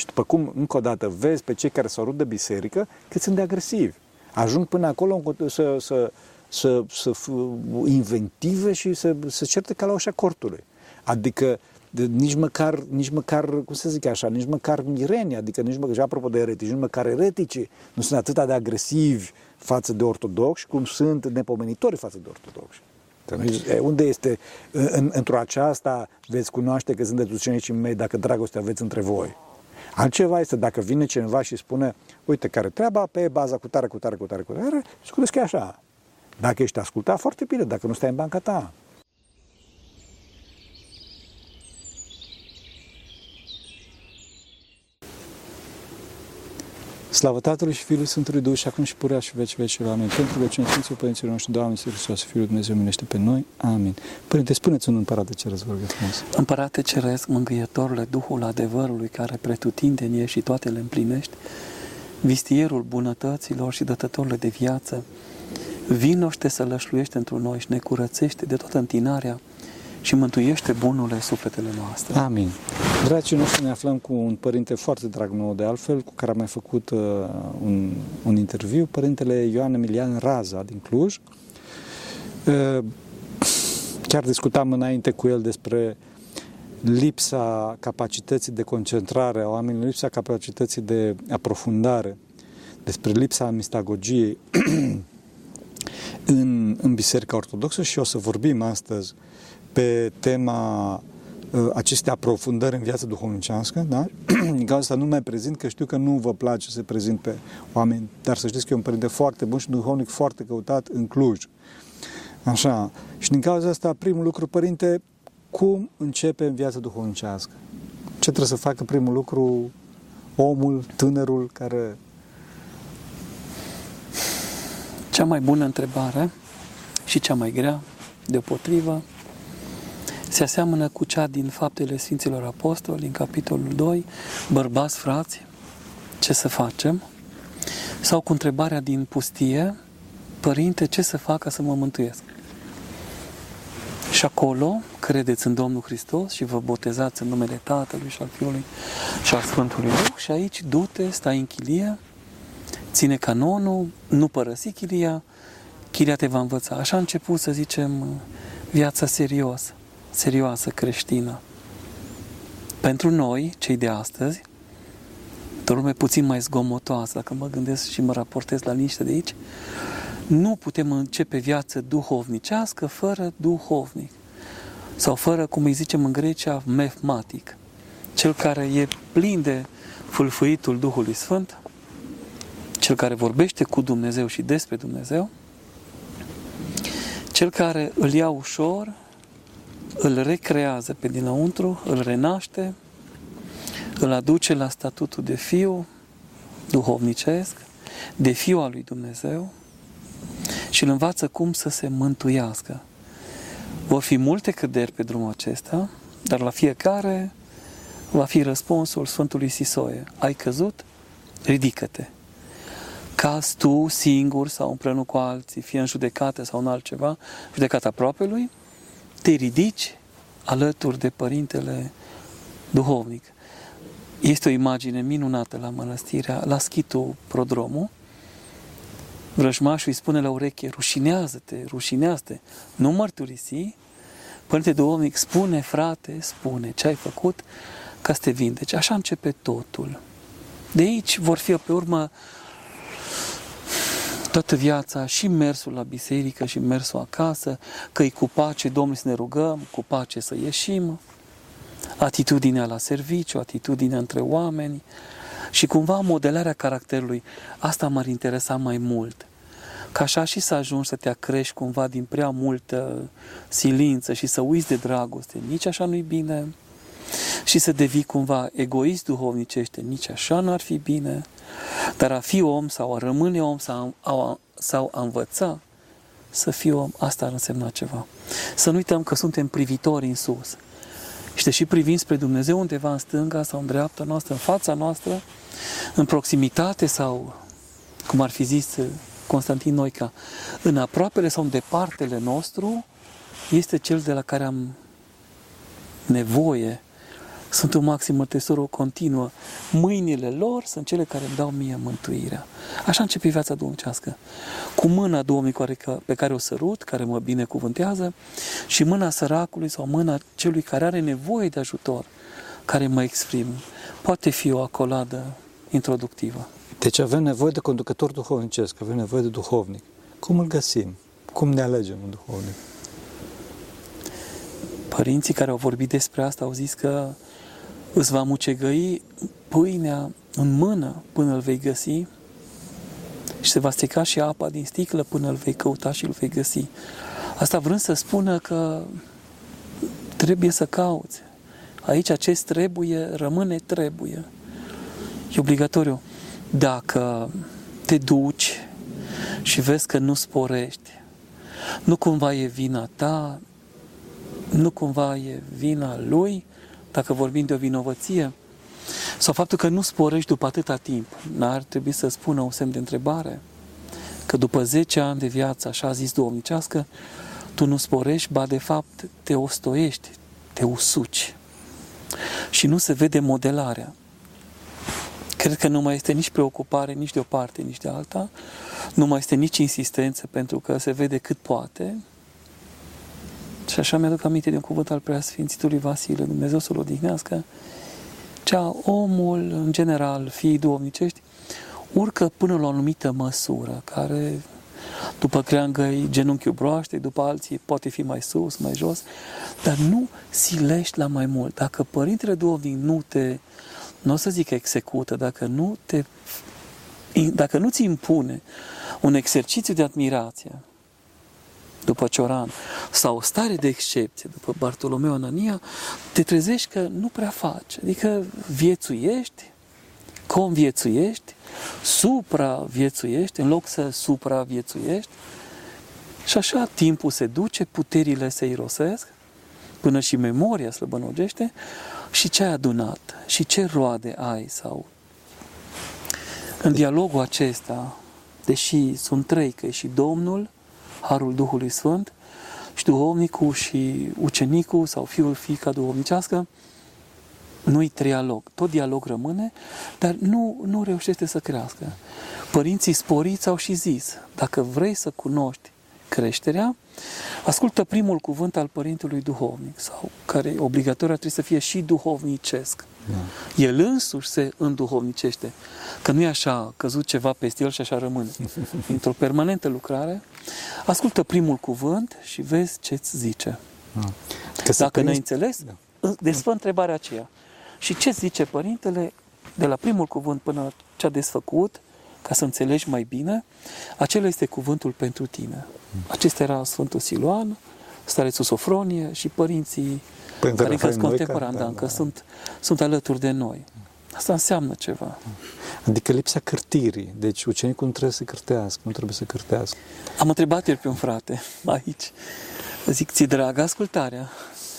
Și după cum, încă o dată, vezi pe cei care s-au rupt de biserică, cât sunt de agresivi. Ajung până acolo să, să, să, să inventive și să, să certe ca la ușa cortului. Adică de, nici măcar, nici măcar, cum să zic așa, nici măcar mireni, adică nici măcar, și apropo de eretici, nici măcar eretici nu sunt atât de agresivi față de ortodoxi cum sunt nepomenitori față de ortodoxi. Unde este, în, într-o aceasta veți cunoaște că sunteți ucenicii mei dacă dragoste aveți între voi. Altceva este dacă vine cineva și spune, uite, care treaba pe baza cu tare, cu tare, cu tare, cu tare, și că e așa. Dacă ești ascultat, foarte bine, dacă nu stai în banca ta. Slavă Tatălui și Fiului Sfântului Duh și acum și purea și veci veci Amin. Pentru rugăciunea Sfinților Părinților noștri, Doamne, Iisus Hristos, Fiul Dumnezeu, minește pe noi. Amin. Părinte, spuneți un împărate ceresc, vă rog frumos. Împărate ceresc, mângâietorule, Duhul adevărului care pretutindeni și toate le împlinești, vistierul bunătăților și dătătorule de viață, vinoște să lășluiește într noi și ne curățește de toată întinarea și mântuiește bunurile sufletele noastre. Amin. Dragii noștri, ne aflăm cu un părinte foarte drag nou de altfel, cu care am mai făcut uh, un, un interviu, părintele Ioan Emilian Raza din Cluj. Uh, chiar discutam înainte cu el despre lipsa capacității de concentrare a oamenilor, lipsa capacității de aprofundare, despre lipsa amistagogiei în, în Biserica Ortodoxă și o să vorbim astăzi pe tema uh, aceste aprofundări în viața duhovnicească, da? În cazul ăsta nu mai prezint, că știu că nu vă place să prezint pe oameni, dar să știți că e un părinte foarte bun și duhovnic foarte căutat în Cluj. Așa. Și din cauza asta, primul lucru, părinte, cum începe în viața duhovnicească? Ce trebuie să facă primul lucru omul, tânărul care... Cea mai bună întrebare și cea mai grea, deopotrivă, se aseamănă cu cea din Faptele Sfinților Apostoli, în capitolul 2, bărbați, frați, ce să facem? Sau cu întrebarea din pustie, Părinte, ce să fac ca să mă mântuiesc? Și acolo credeți în Domnul Hristos și vă botezați în numele Tatălui și al Fiului și al Sfântului Duh și aici du-te, stai în chilie, ține canonul, nu părăsi chilia, chilia te va învăța. Așa a început, să zicem, viața serioasă serioasă creștină. Pentru noi, cei de astăzi, o lume puțin mai zgomotoasă, dacă mă gândesc și mă raportez la liniște de aici, nu putem începe viață duhovnicească fără duhovnic. Sau fără, cum îi zicem în Grecia, mefmatic. Cel care e plin de fâlfâitul Duhului Sfânt, cel care vorbește cu Dumnezeu și despre Dumnezeu, cel care îl ia ușor îl recrează pe dinăuntru, îl renaște, îl aduce la statutul de fiu duhovnicesc, de fiu al lui Dumnezeu și îl învață cum să se mântuiască. Vor fi multe căderi pe drumul acesta, dar la fiecare va fi răspunsul Sfântului Sisoie. Ai căzut? Ridică-te. Caz tu singur sau împreună cu alții, fie în judecată sau în altceva, judecata aproape lui, te ridici alături de Părintele Duhovnic. Este o imagine minunată la mănăstirea, la schitul Prodromu. Vrăjmașul îi spune la ureche, rușinează-te, rușinează-te, nu mărturisi. Părinte Duhovnic spune, frate, spune ce ai făcut ca să te vindeci. Așa începe totul. De aici vor fi pe urmă toată viața și mersul la biserică și mersul acasă, că e cu pace, Domnul să ne rugăm, cu pace să ieșim, atitudinea la serviciu, atitudinea între oameni și cumva modelarea caracterului. Asta m-ar interesa mai mult. Ca așa și să ajungi să te acrești cumva din prea multă silință și să uiți de dragoste. Nici așa nu-i bine. Și să devii cumva egoist duhovnicește. Nici așa n-ar fi bine. Dar a fi om sau a rămâne om sau a, sau a învăța să fii om, asta ar însemna ceva. Să nu uităm că suntem privitori în sus. Și deși privim spre Dumnezeu undeva în stânga sau în dreapta noastră, în fața noastră, în proximitate sau, cum ar fi zis Constantin Noica, în aproapele sau în departele nostru, este cel de la care am nevoie sunt maxim mărturisor continuă. Mâinile lor sunt cele care îmi dau mie mântuirea. Așa începe viața duhovnicească. Cu mâna Domnului pe care o sărut, care mă binecuvântează, și mâna săracului sau mâna celui care are nevoie de ajutor, care mă exprim. Poate fi o acoladă introductivă. Deci avem nevoie de conducător duhovnicesc, avem nevoie de duhovnic. Cum îl găsim? Cum ne alegem un duhovnic? Părinții care au vorbit despre asta au zis că îți va mucegăi pâinea în mână până îl vei găsi și se va strica și apa din sticlă până îl vei căuta și îl vei găsi. Asta vrând să spună că trebuie să cauți. Aici acest trebuie rămâne trebuie. E obligatoriu. Dacă te duci și vezi că nu sporești, nu cumva e vina ta, nu cumva e vina lui, dacă vorbim de o vinovăție, sau faptul că nu sporești după atâta timp, n-ar trebui să spună un semn de întrebare, că după 10 ani de viață, așa a zis duomnicească, tu nu sporești, ba de fapt te ostoiești, te usuci. Și nu se vede modelarea. Cred că nu mai este nici preocupare, nici de o parte, nici de alta, nu mai este nici insistență, pentru că se vede cât poate, și așa mi-aduc aminte de un cuvânt al preasfințitului Vasile, Dumnezeu să-l odihnească, cea omul, în general, fiii duomnicești, urcă până la o anumită măsură, care după creangă genunchiul broaște, după alții poate fi mai sus, mai jos, dar nu silești la mai mult. Dacă Părintele Duhovnic nu te, nu o să zic execută, dacă nu te, dacă nu ți impune un exercițiu de admirație, după Cioran, sau o stare de excepție după Bartolomeu Anania, te trezești că nu prea faci. Adică viețuiești, conviețuiești, supraviețuiești, în loc să supraviețuiești, și așa timpul se duce, puterile se irosesc, până și memoria slăbănogește, și ce ai adunat, și ce roade ai, sau? În dialogul acesta, deși sunt trei, că e și Domnul, Harul Duhului Sfânt și duhovnicul și ucenicul sau fiul, fiica duhovnicească, nu-i trialog. Tot dialog rămâne, dar nu, nu reușește să crească. Părinții sporiți au și zis, dacă vrei să cunoști creșterea, ascultă primul cuvânt al părintelui duhovnic, sau care obligatoriu trebuie să fie și duhovnicesc. Da. El însuși se înduhovnicește. Că nu e așa căzut ceva peste el și așa rămâne. Într-o permanentă lucrare, ascultă primul cuvânt și vezi ce-ți zice. Da. Că Dacă ne înțeles, da. desfă întrebarea aceea. Și ce zice părintele de la primul cuvânt până ce a desfăcut, ca să înțelegi mai bine, acela este cuvântul pentru tine. Acesta era Sfântul Siluan, starețul Sofronie și părinții Părinte care încă sunt contemporani, da, încă da. sunt, sunt alături de noi. Asta înseamnă ceva. Adică lipsa cârtirii. Deci ucenicul nu trebuie să cârtească, nu trebuie să cârtească. Am întrebat el pe un frate aici. Zic, ți-e dragă ascultarea?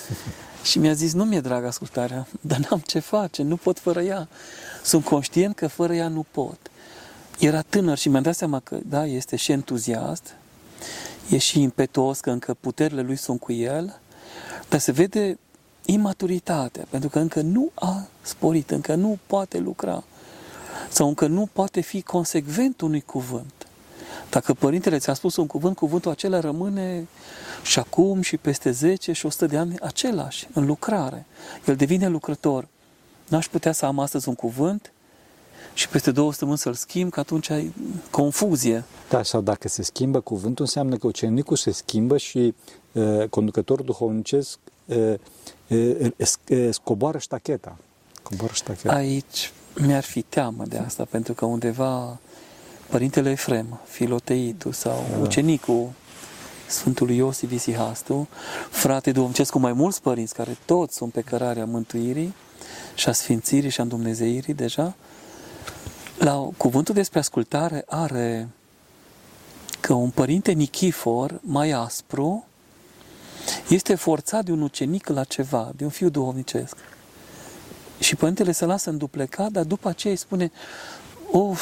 și mi-a zis, nu mi-e dragă ascultarea, dar n-am ce face, nu pot fără ea. Sunt conștient că fără ea nu pot. Era tânăr și mi-am dat seama că, da, este și entuziast, e și impetuos, că încă puterile lui sunt cu el, dar se vede imaturitatea, pentru că încă nu a sporit, încă nu poate lucra sau încă nu poate fi consecvent unui cuvânt. Dacă părintele ți-a spus un cuvânt, cuvântul acela rămâne și acum și peste 10 și 100 de ani același, în lucrare. El devine lucrător. N-aș putea să am astăzi un cuvânt și peste două săptămâni să-l schimb, că atunci ai confuzie. Da, sau dacă se schimbă cuvântul, înseamnă că ucenicul se schimbă și uh, conducătorul duhovnicesc uh, uh, uh, scoboară ștacheta. Coboară ștacheta. Aici mi-ar fi teamă de asta, pentru că undeva Părintele Efrem, Filoteitu sau da. ucenicul Sfântului Iosif Isihastu, frate duhovnicesc cu mai mulți părinți care toți sunt pe cărarea mântuirii și a sfințirii și a îndumnezeirii deja, la cuvântul despre ascultare are că un părinte Nichifor, mai aspru, este forțat de un ucenic la ceva, de un fiu duhovnicesc. Și părintele se lasă înduplecat, dar după aceea îi spune, o,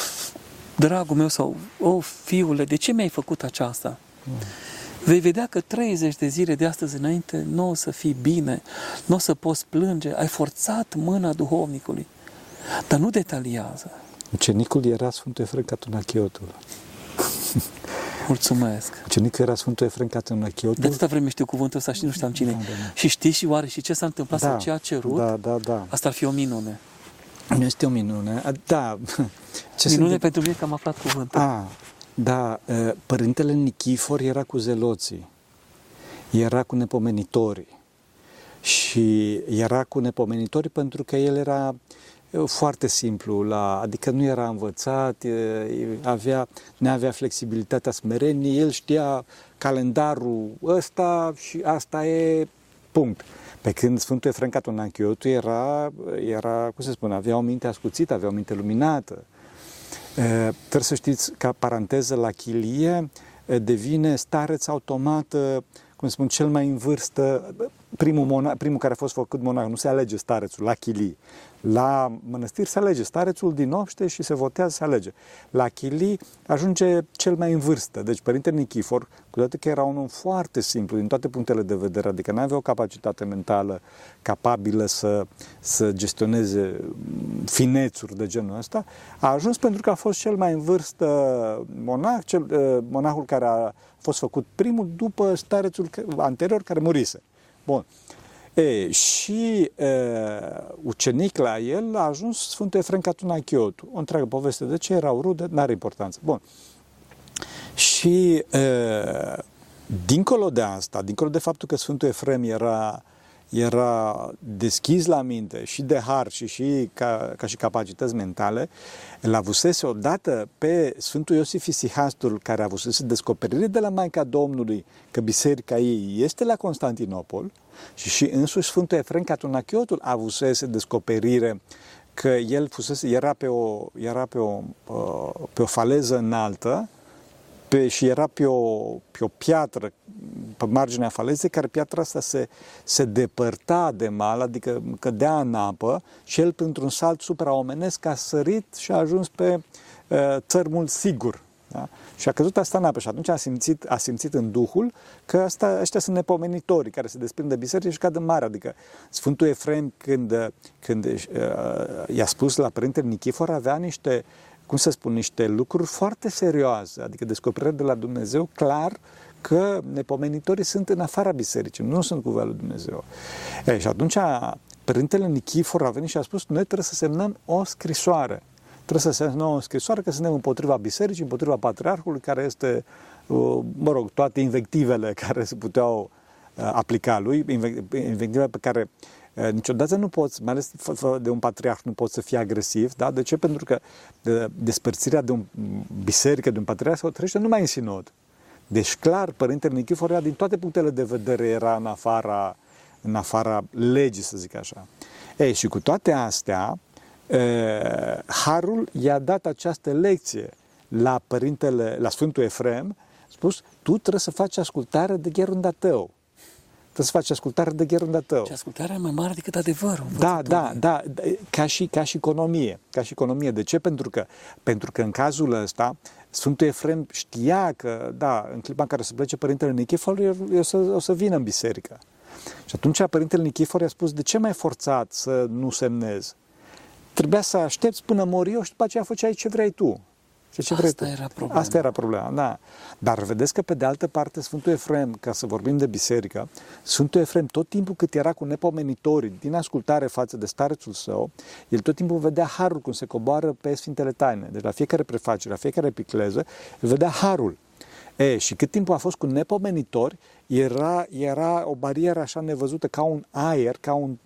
dragul meu, sau, o, fiule, de ce mi-ai făcut aceasta? Mm. vei vedea că 30 de zile de astăzi înainte nu o să fii bine, nu o să poți plânge, ai forțat mâna duhovnicului. Dar nu detaliază. Ucenicul era Sfântul Efrem Catunachiotul. Mulțumesc. Ucenicul era Sfântul Efrem Catunachiotul. De atâta vreme știu cuvântul ăsta și nu știam cine. Da, da, da. Și știi și oare și ce s-a întâmplat sau ce a cerut? Da, da, da. Asta ar fi o minune. Nu este o minune. A, Da. Ce se minune întâmplă- pentru mine că am aflat cuvântul. A, da, e, părintele Nichifor era cu zeloții, era cu nepomenitorii și era cu nepomenitorii pentru că el era e, foarte simplu, la, adică nu era învățat, e, avea, nu avea flexibilitatea smereniei, el știa calendarul ăsta și asta e punct. Pe când Sfântul Efrem Catonachiotu era, era, cum se spune, avea o minte ascuțită, avea o minte luminată. E, Trebuie să știți, ca paranteză, la chilie e, devine stareț automat, e, cum spun, cel mai în vârstă, primul, mona, primul care a fost făcut monah, nu se alege starețul la chilii. La mănăstiri se alege starețul din obște și se votează, se alege. La chilii ajunge cel mai în vârstă. Deci Părintele Nichifor, cu toate că era un om foarte simplu din toate punctele de vedere, adică nu avea o capacitate mentală capabilă să, să gestioneze finețuri de genul ăsta, a ajuns pentru că a fost cel mai în vârstă monah, cel, eh, monahul care a fost făcut primul după starețul că- anterior care murise. Bun. E, și e, ucenic la el a ajuns Sfântul Efrem Catunachiotu. O întreagă poveste de ce erau rude, nu are importanță. Bun. Și e, dincolo de asta, dincolo de faptul că Sfântul Efrem era, era deschis la minte și de har și, și ca, ca și capacități mentale, îl avusese odată pe Sfântul Iosif Isihastul, care avusese descoperire de la Maica Domnului că biserica ei este la Constantinopol și și însuși Sfântul Efrem Catunachiotul avusese descoperire că el fusese, era pe o, era pe o, uh, pe o faleză înaltă pe, și era pe o, pe o piatră pe marginea falezei, care piatra asta se, se depărta de mal, adică cădea în apă și el, printr-un salt supraomenesc, a sărit și a ajuns pe uh, țărmul sigur. Da? Și a căzut asta în apă și atunci a simțit, a simțit în Duhul că asta, ăștia sunt nepomenitorii care se desprind de biserică și cad în mare. Adică Sfântul Efrem, când, când uh, i-a spus la Părintele Nichifor, avea niște, cum să spun, niște lucruri foarte serioase, adică descoperiri de la Dumnezeu, clar că nepomenitorii sunt în afara bisericii, nu sunt cu voia lui Dumnezeu. E, și atunci Părintele Nichifor a venit și a spus, noi trebuie să semnăm o scrisoare. Trebuie să semnăm o scrisoare că suntem împotriva bisericii, împotriva patriarhului, care este, uh, mă rog, toate invectivele care se puteau uh, aplica lui, invective pe care uh, niciodată nu poți, mai ales de un patriarh, nu poți să fii agresiv. Da? De ce? Pentru că de, despărțirea de un biserică, de un patriarh, se trăiește numai în sinod. Deci, clar, Părintele Nichifor era, din toate punctele de vedere, era în afara, în afara legii, să zic așa. Ei, și cu toate astea, Harul i-a dat această lecție la părintele, la Sfântul Efrem, spus, tu trebuie să faci ascultare de gherunda tău. Trebuie să faci ascultare de gherunda tău. Și ascultarea e mai mare decât adevărul. Da, da, da, ca și, ca și economie. Ca și economie. De ce? Pentru că, pentru că în cazul ăsta, Sfântul Efrem știa că, da, în clipa în care se plece Părintele Nichifor, o să, o să vină în biserică. Și atunci Părintele Nichifor i-a spus, de ce mai forțat să nu semnezi? Trebuia să aștepți până mor eu și după aceea făceai ce vrei tu. Ce ce vrei Asta tu. era problema. Asta era problema, da. Dar vedeți că pe de altă parte Sfântul Efrem, ca să vorbim de biserică, Sfântul Efrem tot timpul cât era cu nepomenitorii din ascultare față de starețul său, el tot timpul vedea harul cum se coboară pe Sfintele Taine. Deci la fiecare prefacere, la fiecare picleză, el vedea harul. E, și cât timp a fost cu nepomenitori, era, era o barieră așa nevăzută ca un aer, ca un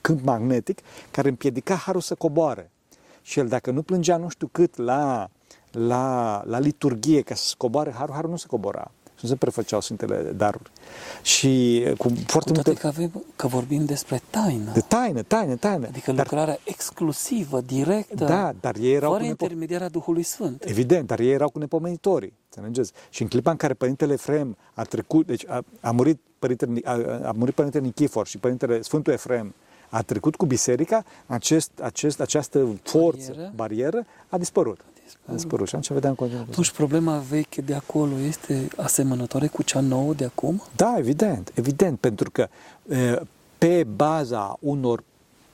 câmp magnetic, care împiedica harul să coboare. Și el, dacă nu plângea nu știu cât la, la, la liturghie ca să coboare harul, harul nu se cobora. Și nu se prefăceau Sfintele Daruri. Și cu foarte Cu toate multe... că, avem, că vorbim despre taină. De taină, taină, taină. Adică dar, lucrarea exclusivă, directă, Da, dar ei erau fără cu nepo- intermediarea Duhului Sfânt. Evident, dar ei erau cu nepomenitorii, înțelegeți? Și în clipa în care Părintele Efrem a trecut, deci a, a, murit, părintele, a, a murit Părintele Nichifor și Părintele Sfântul Efrem a trecut cu biserica, acest, acest, această forță, Barieră. barieră, a dispărut. Spărut. Și atunci vedeam continuare. Atunci problema veche de acolo este asemănătoare cu cea nouă de acum? Da, evident, evident, pentru că pe baza unor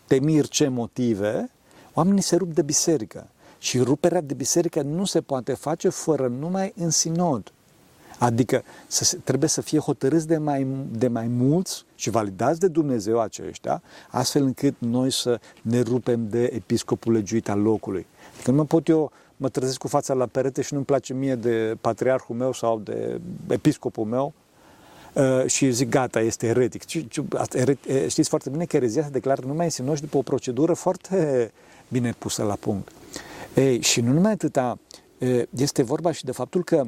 temiri ce motive, oamenii se rup de biserică. Și ruperea de biserică nu se poate face fără numai în sinod. Adică să, trebuie să fie hotărâți de mai, de mai mulți și validați de Dumnezeu aceștia, astfel încât noi să ne rupem de episcopul legiuit al locului. Adică nu mă pot eu, mă trezesc cu fața la perete și nu-mi place mie de patriarhul meu sau de episcopul meu uh, și zic gata, este eretic. Știți foarte bine că erezia se declară numai în sinod după o procedură foarte bine pusă la punct. Ei, și nu numai atâta, este vorba și de faptul că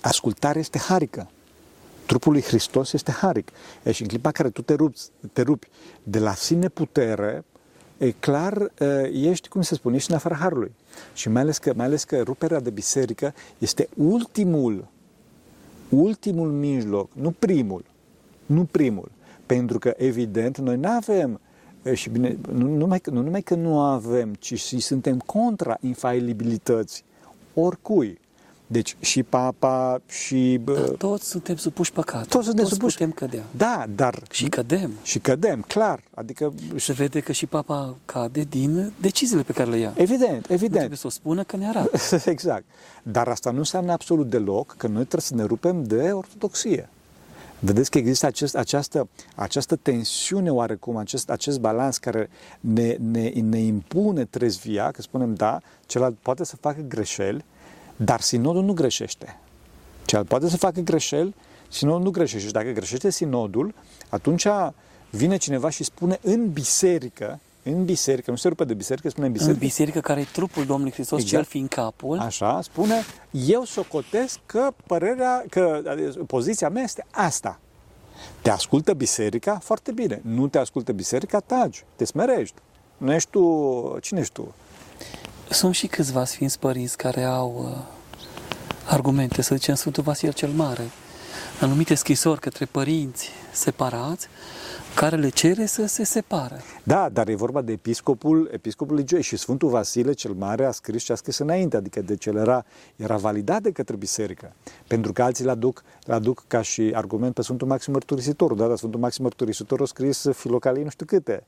ascultarea este harică. Trupul lui Hristos este haric. E, și în clipa care tu te rupi, te rupi de la sine putere, e clar, ești, cum se spune, ești în afara harului. Și mai ales că, mai ales că ruperea de biserică este ultimul, ultimul mijloc, nu primul, nu primul. Pentru că, evident, noi nu avem și bine, nu numai, nu numai că nu avem, ci și suntem contra infailibilității oricui. Deci și papa și... Dar toți suntem supuși păcat. Toți suntem toți supuși. putem cădea. Da, dar... Și cădem. Și cădem, clar. Adică... Se vede că și papa cade din deciziile pe care le ia. Evident, evident. Nu trebuie să o spună că ne arată. exact. Dar asta nu înseamnă absolut deloc că noi trebuie să ne rupem de ortodoxie. Vedeți că există acest, această, această tensiune oarecum, acest, acest balans care ne, ne, ne impune trezvia, că spunem da, celălalt poate să facă greșeli, dar sinodul nu greșește. Celălalt poate să facă greșeli, sinodul nu greșește. Și dacă greșește sinodul, atunci vine cineva și spune în biserică, în biserică, nu se rupe de biserică, spune în biserică. În biserică care e trupul Domnului Hristos, exact. cel fiind capul. Așa, spune, eu socotesc că părerea, că poziția mea este asta. Te ascultă biserica? Foarte bine. Nu te ascultă biserica? Taci, te smerești. Nu ești tu, cine ești tu? Sunt și câțiva sfinți părinți care au uh, argumente, să zicem Sfântul Vasil cel Mare, anumite scrisori către părinți separați, care le cere să se separe. Da, dar e vorba de episcopul, episcopul Ligio și Sfântul Vasile cel Mare a scris ce a scris înainte, adică de ce era, era validat de către biserică. Pentru că alții l-aduc, l-aduc ca și argument pe Sfântul Maxim Mărturisitorul, da, dar Sfântul Maxim Mărturisitorul a scris filocalii nu știu câte.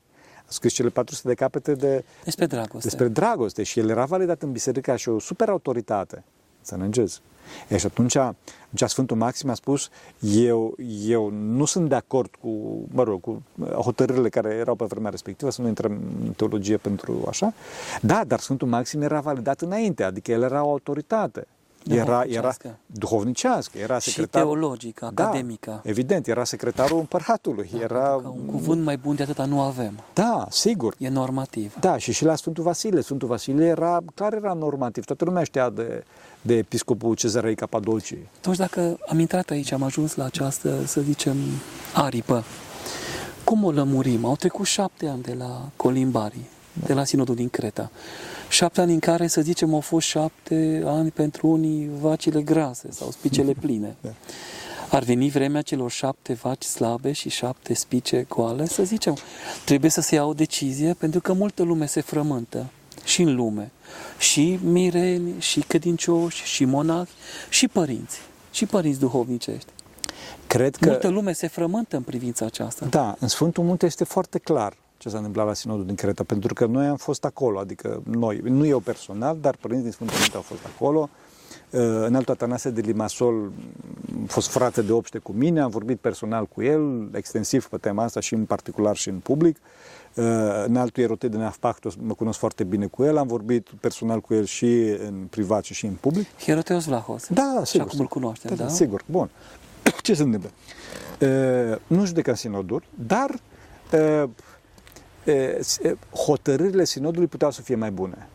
A scris cele 400 de capete de, despre dragoste. Despre dragoste și el era validat în biserică și o super autoritate. Să înțelegeți? E, și atunci, atunci Sfântul Maxim a spus, eu, eu nu sunt de acord cu, mă rog, cu hotărârile care erau pe vremea respectivă, să nu intrăm în teologie pentru așa, da, dar Sfântul Maxim era validat înainte, adică el era o autoritate. Era, era duhovnicească, era secretar. Și teologică, da, academică. Evident, era secretarul împăratului. Da, era... Un cuvânt mai bun de atâta nu avem. Da, sigur. E normativ. Da, și și la Sfântul Vasile. Sfântul Vasile era, clar era normativ. Toată lumea știa de, de episcopul Cezarei Capadolcii. Toți dacă am intrat aici, am ajuns la această, să zicem, aripă. Cum o lămurim? Au trecut șapte ani de la Colimbarii, da. de la Sinodul din Creta. Șapte ani în care, să zicem, au fost șapte ani pentru unii vacile grase sau spicele pline. Da. Ar veni vremea celor șapte vaci slabe și șapte spice goale, să zicem. Trebuie să se ia o decizie pentru că multă lume se frământă și în lume. Și mireni, și credincioși, și monahi, și părinți. Și părinți duhovnicești. Cred că... Multă lume se frământă în privința aceasta. Da, în Sfântul Munte este foarte clar ce s-a întâmplat la Sinodul din Creta, pentru că noi am fost acolo, adică noi, nu eu personal, dar părinții din Sfântul Munte au fost acolo. Uh, în altul Atanase de Limasol a fost frate de obște cu mine, am vorbit personal cu el, extensiv pe tema asta și în particular și în public. Uh, în altul Erote de Neafpactos mă cunosc foarte bine cu el, am vorbit personal cu el și în privat și în public. Hieroteos Vlahos. Da, sigur. Și acum îl cunoaștem, da? da? Sigur, bun. Ce se întâmplă? Uh, nu judecă sinoduri, dar hotărârile sinodului puteau să fie mai bune.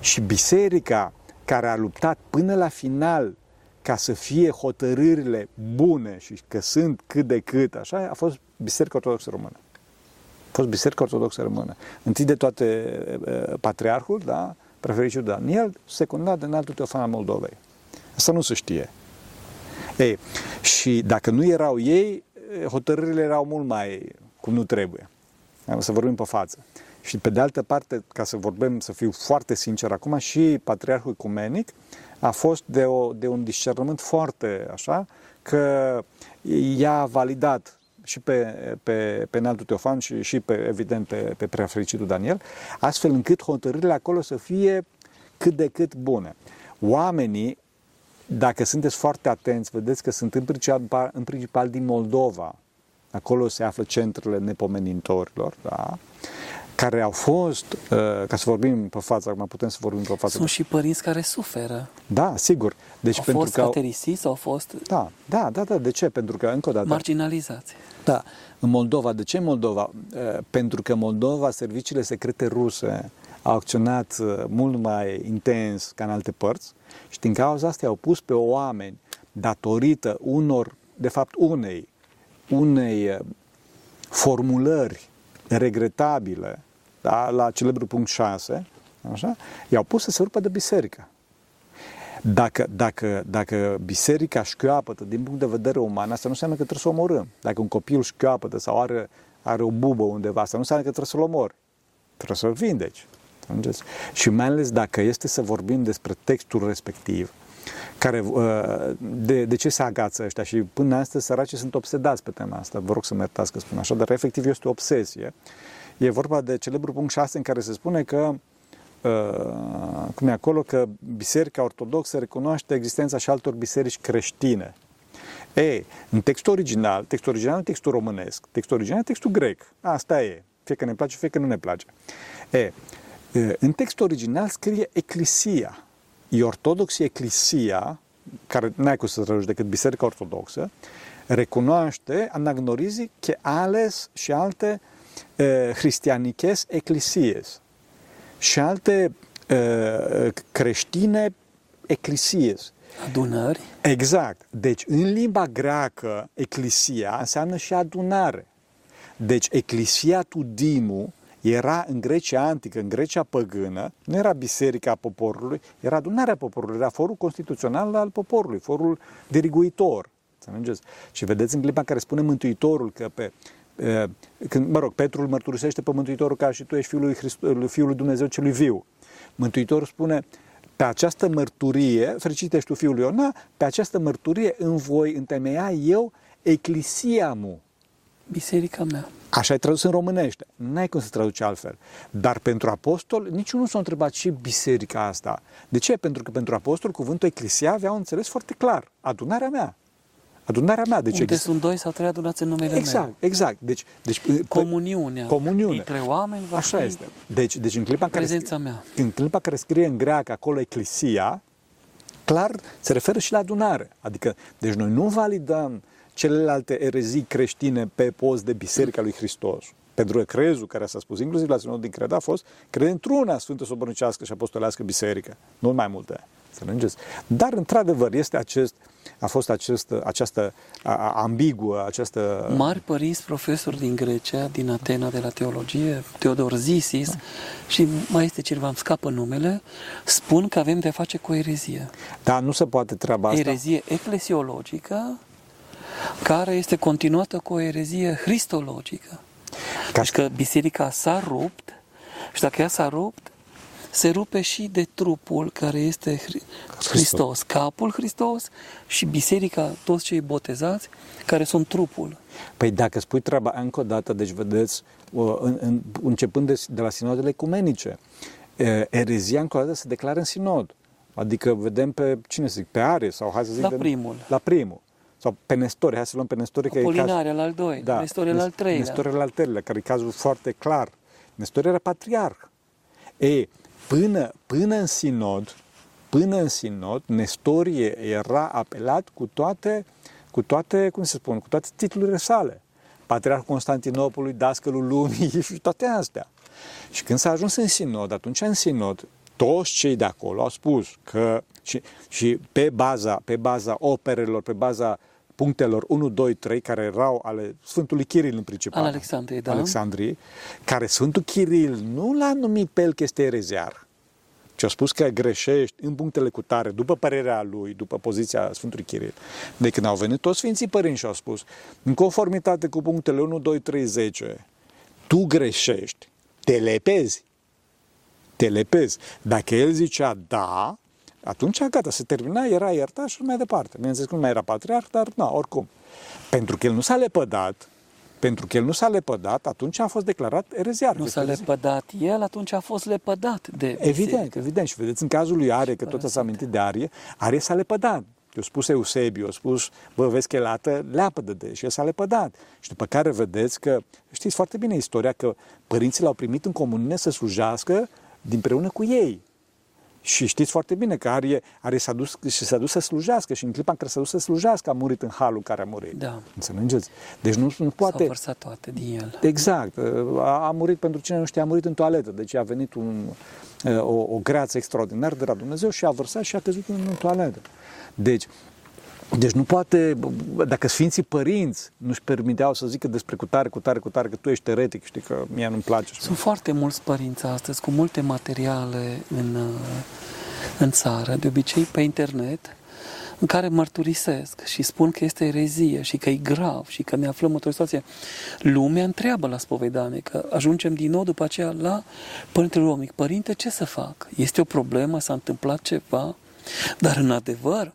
Și biserica care a luptat până la final ca să fie hotărârile bune și că sunt cât de cât, așa, a fost Biserica Ortodoxă Română. A fost Biserica Ortodoxă Română. Întâi de toate patriarhul, da, prefericiul Daniel, secundat de înaltul Teofan al Moldovei. Asta nu se știe. Ei, și dacă nu erau ei, hotărârile erau mult mai cum nu trebuie. Să vorbim pe față. Și pe de altă parte, ca să vorbim, să fiu foarte sincer acum, și Patriarhul Ecumenic a fost de, o, de un discernământ foarte așa, că i-a validat și pe, pe, pe înaltul Teofan și, și pe, evident pe, pe preafericitul Daniel, astfel încât hotărârile acolo să fie cât de cât bune. Oamenii, dacă sunteți foarte atenți, vedeți că sunt în principal, în principal din Moldova, acolo se află centrele nepomenintorilor, da? care au fost, uh, ca să vorbim pe față, acum putem să vorbim pe față. Sunt și părinți care suferă. Da, sigur. Deci au pentru fost că au... aterisiți, au fost Da, da, da, da, de ce? Pentru că, încă o dată, marginalizați. da, în Moldova, de ce Moldova? Uh, Pentru că Moldova, serviciile secrete ruse au acționat uh, mult mai intens ca în alte părți și din cauza asta au pus pe oameni datorită unor, de fapt unei, unei uh, formulări regretabile da, la celebrul punct 6, așa, i-au pus să se rupă de biserică. Dacă, dacă, dacă biserica șchioapătă din punct de vedere uman, asta nu înseamnă că trebuie să o omorâm. Dacă un copil șchioapătă sau are, are o bubă undeva, asta nu înseamnă că trebuie să-l omori. Trebuie să-l vindeci. Înțelegeți? Și mai ales dacă este să vorbim despre textul respectiv, care, uh, de, de ce se agață ăștia și până astăzi săracii sunt obsedați pe tema asta, vă rog să mă iertați că spun așa, dar efectiv este o obsesie. E vorba de celebrul punct 6 în care se spune că uh, cum e acolo, că Biserica Ortodoxă recunoaște existența și altor biserici creștine. E, în textul original, textul original e textul românesc, textul original e textul grec. Asta e. Fie că ne place, fie că nu ne place. E, în textul original scrie Eclisia. E ortodox, e Eclisia, care n-ai cum să traduci decât Biserica Ortodoxă, recunoaște anagnorizi che ales și alte uh, christianiches ecclesies și alte uh, creștine eclesies. Adunări. Exact. Deci, în limba greacă, eclisia înseamnă și adunare. Deci, eclisia tudimu era în Grecia antică, în Grecia păgână, nu era biserica poporului, era adunarea poporului, era forul constituțional al poporului, forul diriguitor. Înțelegeți? Și vedeți în clipa în care spune Mântuitorul că pe când, mă rog, Petru îl mărturisește pe Mântuitorul ca și tu ești Fiul lui, Hristos, Fiul lui Dumnezeu celui viu. Mântuitorul spune, pe această mărturie, fericit ești tu Fiul lui Iona, pe această mărturie îmi voi întemeia eu eclisia mu. Biserica mea. Așa e tradus în românește. N-ai cum să traduci altfel. Dar pentru apostol, niciunul s-a întrebat și biserica asta. De ce? Pentru că pentru apostol cuvântul eclisia avea un înțeles foarte clar. Adunarea mea. Adunarea mea. Deci Unde exist- sunt doi sau trei adunați în numele Exact, meu. exact. Deci, deci Comuniunea. Comuniune. Între oameni va Așa fi este. Deci, deci în clipa în care, prezența mea. în clipa care scrie în greacă acolo eclisia, clar se referă și la adunare. Adică, deci noi nu validăm celelalte erezii creștine pe post de Biserica lui Hristos. Pentru că crezul care s-a spus, inclusiv la Sinodul din Cred, a fost crede într-una Sfântă Sobărnicească și Apostolească Biserică, nu mai multe. Înțelegeți? Dar, într-adevăr, este acest, a fost acest, această a, a, ambiguă, această... Mari părinți profesori din Grecia, din Atena de la teologie, Teodor Zisis și mai este cineva, îmi scapă numele, spun că avem de face cu o erezie. Dar nu se poate treaba asta. Erezie eclesiologică care este continuată cu o erezie cristologică. Ca Deci că biserica s-a rupt și dacă ea s-a rupt, se rupe și de trupul care este Hri- Hristos, capul Hristos și biserica, toți cei botezați, care sunt trupul. Păi dacă spui treaba încă o dată, deci vedeți, uh, în, în, începând de, de la sinodele ecumenice, uh, erezia încă o dată se declară în sinod. Adică vedem pe, cine să zic, pe Arie sau hai să zic... La de- primul. La primul. Sau pe Nestori, hai să luăm pe Nestori. că e caz- Apolinarea la al doilea, da. Nestor la al treilea. Nestor la al treilea, care e cazul foarte clar. Nestor era patriarh. E, până, până în sinod, până în sinod, Nestorie era apelat cu toate, cu toate, cum se spun, cu toate titlurile sale. Patriarhul Constantinopolului, dascălul lumii și toate astea. Și când s-a ajuns în sinod, atunci în sinod, toți cei de acolo au spus că și, și pe, baza, pe baza operelor, pe baza punctelor 1, 2, 3, care erau ale Sfântului Chiril în principal. Al Alexandriei, da. Alexandriei, care Sfântul Chiril nu l-a numit pe el că este ereziar, ci a spus că greșești în punctele cu tare, după părerea lui, după poziția Sfântului Chiril. De când au venit toți Sfinții Părinți și au spus, în conformitate cu punctele 1, 2, 3, 10, tu greșești, te lepezi. Te lepezi. Dacă el zicea da, atunci gata, se termina, era iertat și mai departe. Bineînțeles că nu mai era patriarh, dar na, oricum. Pentru că el nu s-a lepădat, pentru că el nu s-a lepădat, atunci a fost declarat ereziar. Nu s-a lepădat el, atunci a fost lepădat de Evident, biserică. evident. Și vedeți, în cazul lui Arie, că tot s-a amintit de Arie, Arie s-a lepădat. Eu spus Eusebiu, eu spus, bă, vezi că lată, leapădă de și el s-a lepădat. Și după care vedeți că, știți foarte bine istoria, că părinții l-au primit în comunie să slujească dinpreună cu ei. Și știți foarte bine că Arie, Arie s-a dus și s-a dus să slujească și în clipa în care s-a dus să slujească a murit în halul în care a murit. Da. Înțelegeți? Deci nu, nu S-au poate... vărsat toate din el. Exact. A, a murit pentru cine nu știe, a murit în toaletă. Deci a venit un, o, o greață extraordinară de la Dumnezeu și a vărsat și a căzut în, în toaletă. Deci, deci nu poate, dacă Sfinții Părinți nu-și permiteau să zică despre cutare, cutare, cutare, că tu ești eretic, știi că mie nu-mi place. Sunt foarte mulți părinți astăzi cu multe materiale în, uh, în țară, de obicei pe internet, în care mărturisesc și spun că este erezie și că e grav și că ne aflăm într-o situație. Lumea întreabă la spovedanie, că ajungem din nou după aceea la Părintele Romic. Părinte, ce să fac? Este o problemă? S-a întâmplat ceva? Dar în adevăr,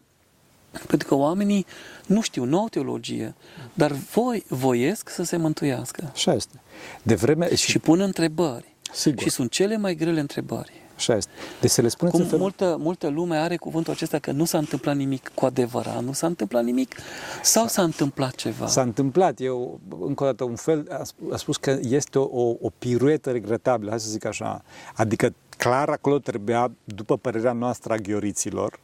pentru că oamenii nu știu, nu au teologie, dar voi voiesc să se mântuiască. Așa este. De vreme... Și pun întrebări. Sigur. Și sunt cele mai grele întrebări. Așa este. Deci să le spuneți Cum în fel... multă, multă lume are cuvântul acesta că nu s-a întâmplat nimic cu adevărat, nu s-a întâmplat nimic sau s-a întâmplat ceva? S-a întâmplat. Eu, încă o dată, un fel, a sp- a spus că este o, o, o piruetă regretabilă, hai să zic așa. Adică clar acolo trebuia, după părerea noastră a ghioriților,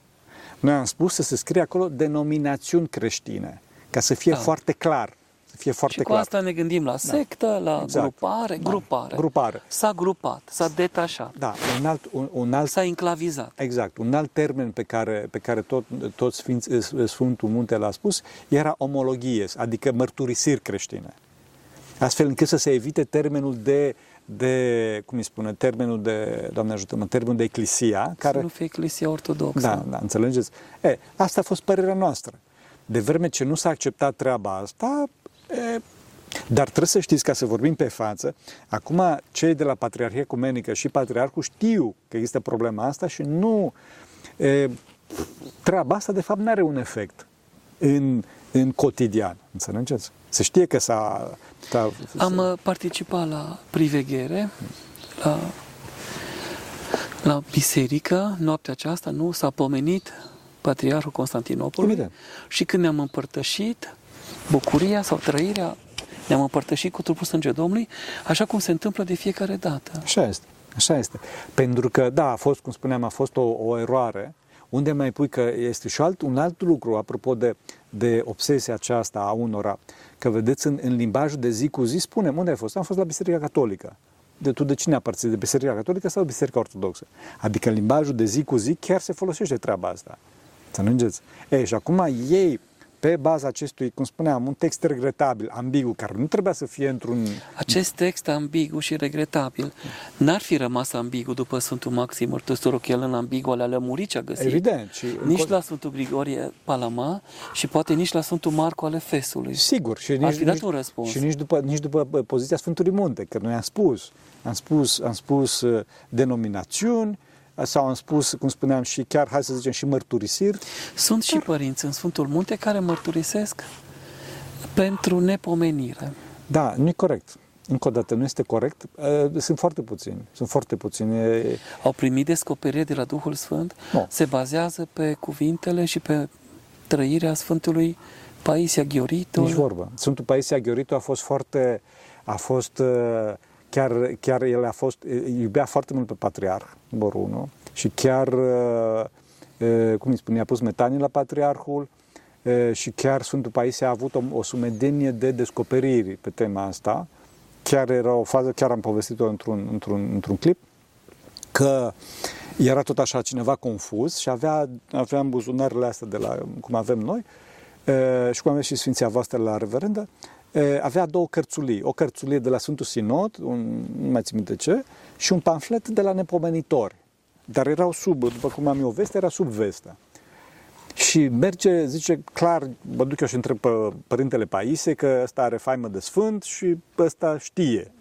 noi am spus să se scrie acolo denominațiuni creștine, ca să fie Da. foarte clar. Să fie foarte și cu clar. asta ne gândim la sectă, la Exact. grupare, Da. grupare. Grupare. S-a grupat, s-a detașat, Da, un alt, un, un alt s-a enclavizat. Exact. Un alt termen pe care, pe care tot, tot Sfinț, Sfântul Munte l-a spus era omologie, adică mărturisiri creștine. Astfel încât să se evite termenul de, de cum îi spune, termenul de, Doamne ajută-mă, termenul de eclisia, Care... care... Să nu fie Eclesia Ortodoxă. Da, da, înțelegeți? E, asta a fost părerea noastră. De vreme ce nu s-a acceptat treaba asta, e, dar trebuie să știți, ca să vorbim pe față, acum cei de la Patriarhia Ecumenică și Patriarhul știu că există problema asta și nu... E, treaba asta, de fapt, nu are un efect în, în cotidian, înțelegeți? Se știe că s-a... s-a Am uh, participat la priveghere, la, la biserică, noaptea aceasta, nu? S-a pomenit Patriarhul Constantinopolului Evident. și când ne-am împărtășit bucuria sau trăirea, ne-am împărtășit cu trupul sânge Domnului, așa cum se întâmplă de fiecare dată. Așa este, așa este. Pentru că, da, a fost, cum spuneam, a fost o, o eroare, unde mai pui că este și alt, un alt lucru, apropo de, de obsesia aceasta a unora, că vedeți în, în limbajul de zi cu zi, spunem, unde ai fost? Am fost la Biserica Catolică. De tu de cine aparții? De Biserica Catolică sau de Biserica Ortodoxă? Adică în limbajul de zi cu zi chiar se folosește treaba asta. Înțelegeți? Ei, și acum ei, pe baza acestui, cum spuneam, un text regretabil, ambigu, care nu trebuia să fie într-un... Acest text ambigu și regretabil n-ar fi rămas ambigu după Sfântul Maxim Mărturistorul, că el în ambigu alea lămurit ce a găsit. Evident. Și Nici la Sfântul Grigorie Palama și poate nici la Sfântul Marco al Efesului. Sigur, și Ar nici, fi dat nici, un răspuns. și nici după, nici după bă, poziția Sfântului Munte, că noi am spus, am spus, am spus uh, denominațiuni, uh, sau am spus, cum spuneam, și chiar, hai să zicem, și mărturisiri. Sunt și părinți în Sfântul Munte care mărturisesc pentru nepomenire. Da, nu e corect. Încă o dată, nu este corect. Uh, Sunt foarte puțini. Sunt foarte puțini. E- Au primit descoperire de la Duhul Sfânt, Nu. se bazează pe cuvintele și pe trăirea Sfântului Paisia Ghioritul. Nici vorbă. Sfântul Paisia Ghioritu a fost foarte, a fost, uh, chiar, chiar el a fost, uh, iubea foarte mult pe patriarh, numărul unu, și chiar, uh, uh, cum îi spune, a pus metanii la patriarhul uh, și chiar Sfântul Paisia a avut o, o sumedenie de descoperiri pe tema asta. Chiar era o fază, chiar am povestit-o într-un, într-un, într-un clip, că era tot așa cineva confuz și avea, avea în buzunarele astea de la, cum avem noi, e, și cum avem și Sfinția voastră la reverendă, e, avea două cărțulii. O cărțulie de la Sfântul Sinod, un, nu mai țin minte ce, și un pamflet de la nepomenitori. Dar erau sub, după cum am eu veste, era sub vestea. Și merge, zice, clar, mă duc eu și întreb pe părintele Paise că ăsta are faimă de sfânt și ăsta știe.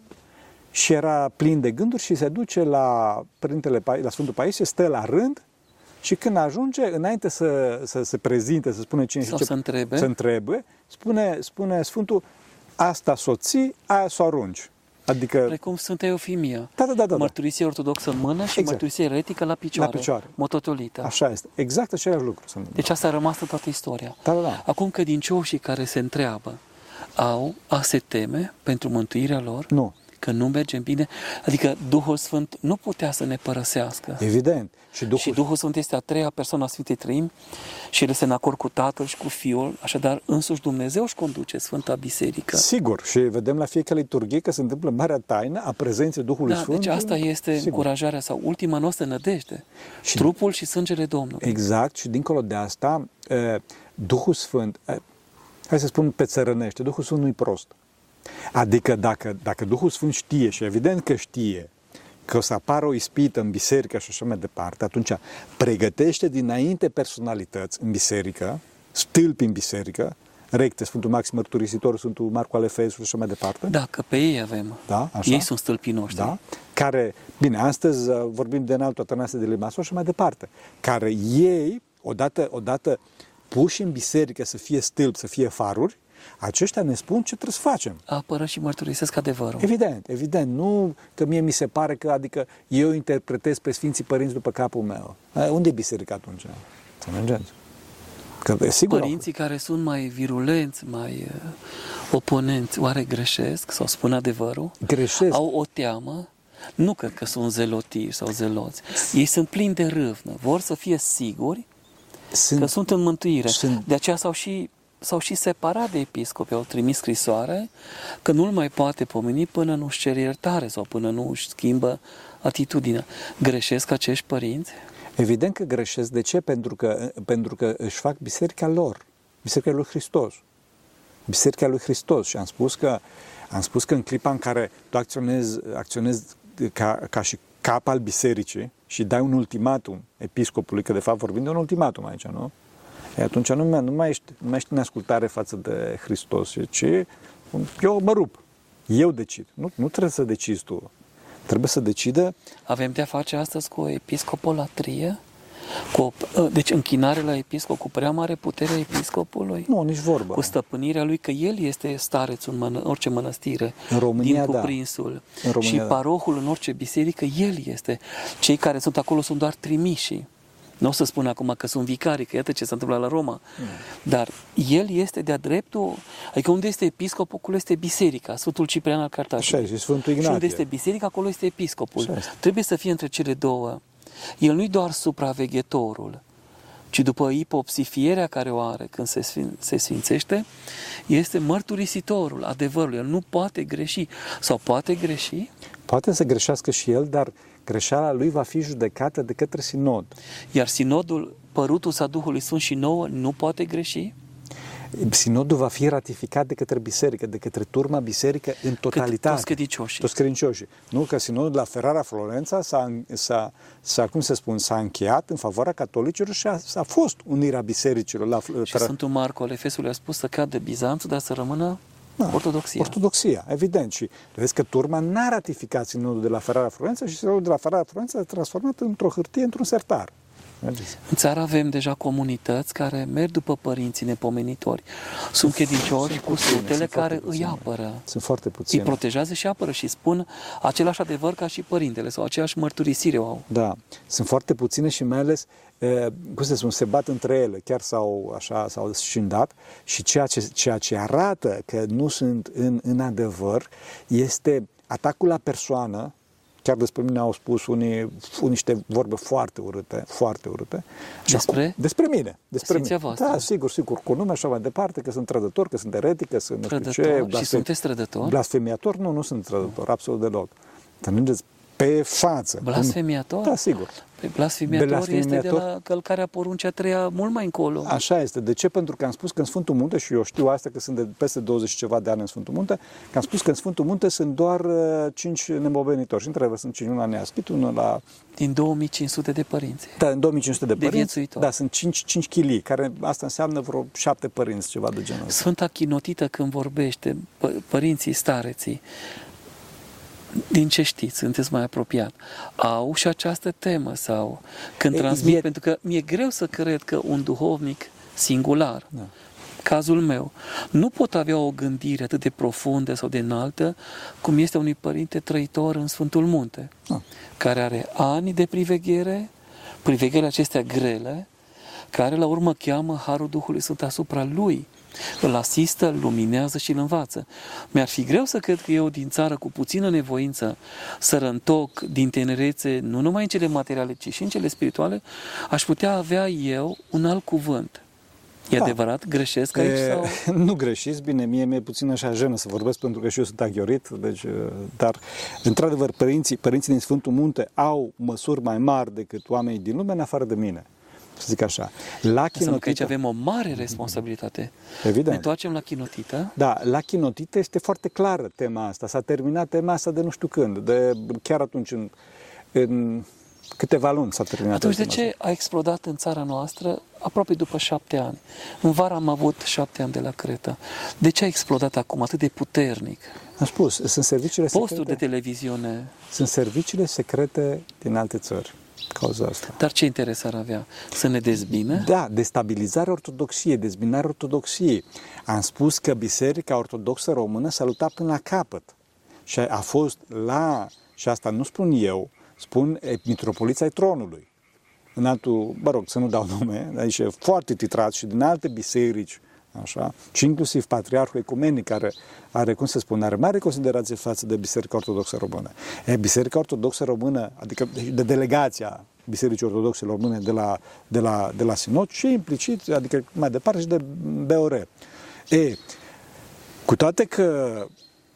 și era plin de gânduri și se duce la Părintele, Pa- la Sfântul Paisie, stă la rând și când ajunge, înainte să, să se prezinte, să spune cine Sau și ce, să întrebe. să întrebe spune, spune Sfântul, asta soții, aia să o arunci. Adică, Precum Sfânta Eufimia. da, da, da, da, da. Mărturisie ortodoxă în mână și Exact. mărturisie eretică la picioare. La picioare. Mototolită. așa este. Exact același lucru se întâmplă. Deci asta a rămas în toată istoria. Da, da, da. Acum credincioșii care se întreabă au a se teme pentru mântuirea lor, Nu, că nu mergem bine, adică Duhul Sfânt nu putea să ne părăsească. evident. Și Duhul, Și Duhul Sfânt este a treia persoană a Sfintei Trăimi și El este în acord cu Tatăl și cu Fiul, așadar însuși Dumnezeu își conduce Sfânta Biserică. Sigur, și vedem la fiecare liturghie că se întâmplă marea taină a prezenței Duhului Da, Sfânt. deci asta este Sigur. încurajarea sau ultima noastră nădejde. Și- Trupul și sângele Domnului. Exact, și dincolo de asta, eh, Duhul Sfânt, eh, hai să spun pe țărănește, Duhul Sfânt nu-i prost. Adică dacă, dacă Duhul Sfânt știe, și evident că știe, că o să apară o ispită în biserică și așa mai departe, atunci pregătește dinainte personalități în biserică, stâlpi în biserică, recte, Sfântul Maxim Mărturisitor, Sfântul Marcu Alefesu și așa mai departe. Da, că pe ei avem. Da, așa. Ei sunt stâlpii noștri. Da? Care, bine, astăzi uh, vorbim de înaltul Atanase de Limassol și mai departe, care ei, odată, odată puși în biserică să fie stâlp, să fie faruri, aceștia ne spun ce trebuie să facem. Apără și mărturisesc adevărul. Evident, evident, nu că mie mi se pare că, adică eu interpretez pe Sfinții Părinți după capul meu. A, Unde e biserica atunci? Să mergeți. Că, e sigur, Părinții care sunt mai virulenți, mai uh, oponenți, oare greșesc sau spun adevărul? greșesc. Au o teamă? Nu cred că sunt zelotivi sau zeloți. Ei sunt plini de râvnă. Vor să fie siguri sunt, că sunt în mântuire. sunt- De aceea s-au și, s-au și separat de episcopi, au trimis scrisoare că nu-l mai poate pomeni până nu-și cere iertare sau până nu își schimbă atitudinea. Greșesc acești părinți? Evident că greșesc. De ce? Pentru că, pentru că își fac biserica lor, biserica lui Hristos. Biserica lui Hristos. Și am spus că, am spus că în clipa în care tu acționezi, acționezi ca, ca și cap al bisericii și dai un ultimatum episcopului, că de fapt vorbim de un ultimatum aici, nu? E atunci nu mai, nu mai, ești, nu mai ești în ascultare față de Hristos, ci eu mă rup. Eu decid. Nu, nu trebuie să decizi tu. Trebuie să decidă Avem de-a face astăzi cu o episcopolatrie? Cu o, ă, deci închinare la episcop, cu prea mare putere a episcopului? Nu, nici vorbă. Cu stăpânirea lui, că el este starețul în mână, orice mănăstire, În România, din da. cuprinsul. În România, și da. parohul în orice biserică, el este. Cei care sunt acolo sunt doar trimiși. Nu o să spun acum că sunt vicari, că iată ce s-a întâmplat la Roma. Dar el este de-a dreptul, adică unde este episcopul, acolo este biserica, Sfântul Ciprian al Cartaginei. Așa e, și Sfântul Și Ignatie. unde este biserica, acolo este episcopul. Așa este. Trebuie să fie între cele două. El nu-i doar supraveghetorul, ci după ipopsifierea care o are când se, sfin, se sfințește, este mărturisitorul adevărului. El nu poate greși sau poate greși, Poate să greșească și el, dar greșeala lui va fi judecată de către sinod. iar sinodul părutus a Duhului Sfânt și nouă nu poate greși. Sinodul va fi ratificat de către biserică, de către turma biserică în totalitate. toți credincioșii. Toți credincioșii. Nu că sinodul de la Ferrara Florența s-a, s-a, s-a, cum se spun, s-a încheiat în favoarea catolicilor și a, a fost unirea bisericilor la Și Ferrara. Sfântul Marco al Efesului a spus să cadă Bizanțul, dar să rămână ortodoxia. Ortodoxia, evident. Și vezi că turma n-a ratificat sinodul de la Ferrara Florența și sinodul de la Ferrara Florența s-a transformat într-o hârtie, într-un sertar. Mergeți. În țară avem deja comunități care merg după părinții nepomenitori. Sunt credincioși cu puține, sutele sunt care foarte îi puține. apără. Sunt foarte Îi puține. protejează și apără și spun același adevăr ca și părintele sau aceeași mărturisire o au. Da, sunt foarte puține și mai ales, e, cum să spun, se bat între ele, chiar s-au, așa, s-au scindat și ceea ce, ceea ce arată că nu sunt în, în adevăr este atacul la persoană, chiar despre mine au spus unii, unii niște vorbe foarte urâte, foarte urâte. Și Despre? acum- despre mine. Despre Sfinția mine. voastră. Da, sigur, sigur, cu nume așa mai departe, că sunt trădător, că sunt eretic, că sunt nu știu ce. Trădător. Și blasfem- sunteți trădător? Blasfemiator? Nu, nu sunt trădător, absolut deloc. Înțelegeți? Pe față. Blasfemiator? Da, sigur. Pe blasfemiator, este de Blasfemiator? la călcarea poruncea a treia mult mai încolo. Așa este. De ce? Pentru că am spus că în Sfântul Munte, și eu știu asta că sunt de peste 20 și ceva de ani în Sfântul Munte, că am spus că în Sfântul Munte sunt doar uh, 5 nemobenitori. Și într sunt 5, unul la Neaschit, unul la... Din 2500 de părinți. Da, în 2500 de De părinți. viețuitori. Da, sunt 5, 5 chilii, care asta înseamnă vreo 7 părinți, ceva de genul ăsta. Sfânta Chinotită când vorbește, pă- părinții stareții, din ce știți, sunteți mai apropiat, au și această temă sau când E, transmit, e- pentru că mi-e greu să cred că un duhovnic singular, Da. cazul meu, nu pot avea o gândire atât de profundă sau de înaltă cum este unui părinte trăitor în Sfântul Munte, Da. care are ani de priveghere, privegherile acestea grele, care la urmă cheamă Harul Duhului Sfânt asupra lui. Îl asistă, îl luminează și îl învață. Mi-ar fi greu să cred că eu din țară cu puțină nevoință să răntoc din tinerețe, nu numai în cele materiale, ci și în cele spirituale, aș putea avea eu un alt cuvânt. E Da. adevărat? Greșesc aici? E, Sau? Nu greșiți, bine, mie mi-e puțin așa jenă să vorbesc pentru că și eu sunt aghiorit, deci, e, dar într-adevăr părinții, părinții din Sfântul Munte au măsuri mai mari decât oamenii din lume în afară de mine, să zic așa. La Înseamnă că aici chinotită, avem o mare responsabilitate. Ne evident, întoarcem la chinotită. da, la chinotită este foarte clară tema asta, s-a terminat tema asta de nu știu când, de chiar atunci în, în câteva luni s-a terminat. Atunci de tema asta. ce a explodat în țara noastră aproape după șapte ani? În vară am avut șapte ani de la Creta. De ce a explodat acum atât de puternic? Am spus, sunt serviciile Postul de secrete, televiziune, sunt serviciile secrete din alte țări, cauza asta. dar ce interes ar avea? Să ne dezbine? Da, destabilizarea ortodoxiei, dezbinarea ortodoxiei. Am spus că Biserica Ortodoxă Română s-a luptat până la capăt. Și a fost la, și asta nu spun eu, spun e, mitropolița ai tronului. În altul, mă rog, să nu dau nume, aici e foarte titrat și din alte biserici, așa, și inclusiv Patriarhul Ecumenic, care are, cum se spune, are mare considerație față de Biserica Ortodoxă Română. E, Biserica Ortodoxă Română, adică de delegația Bisericii Ortodoxe Române de la, de la, de la Sinod și implicit, adică mai departe și de BOR. E, cu toate că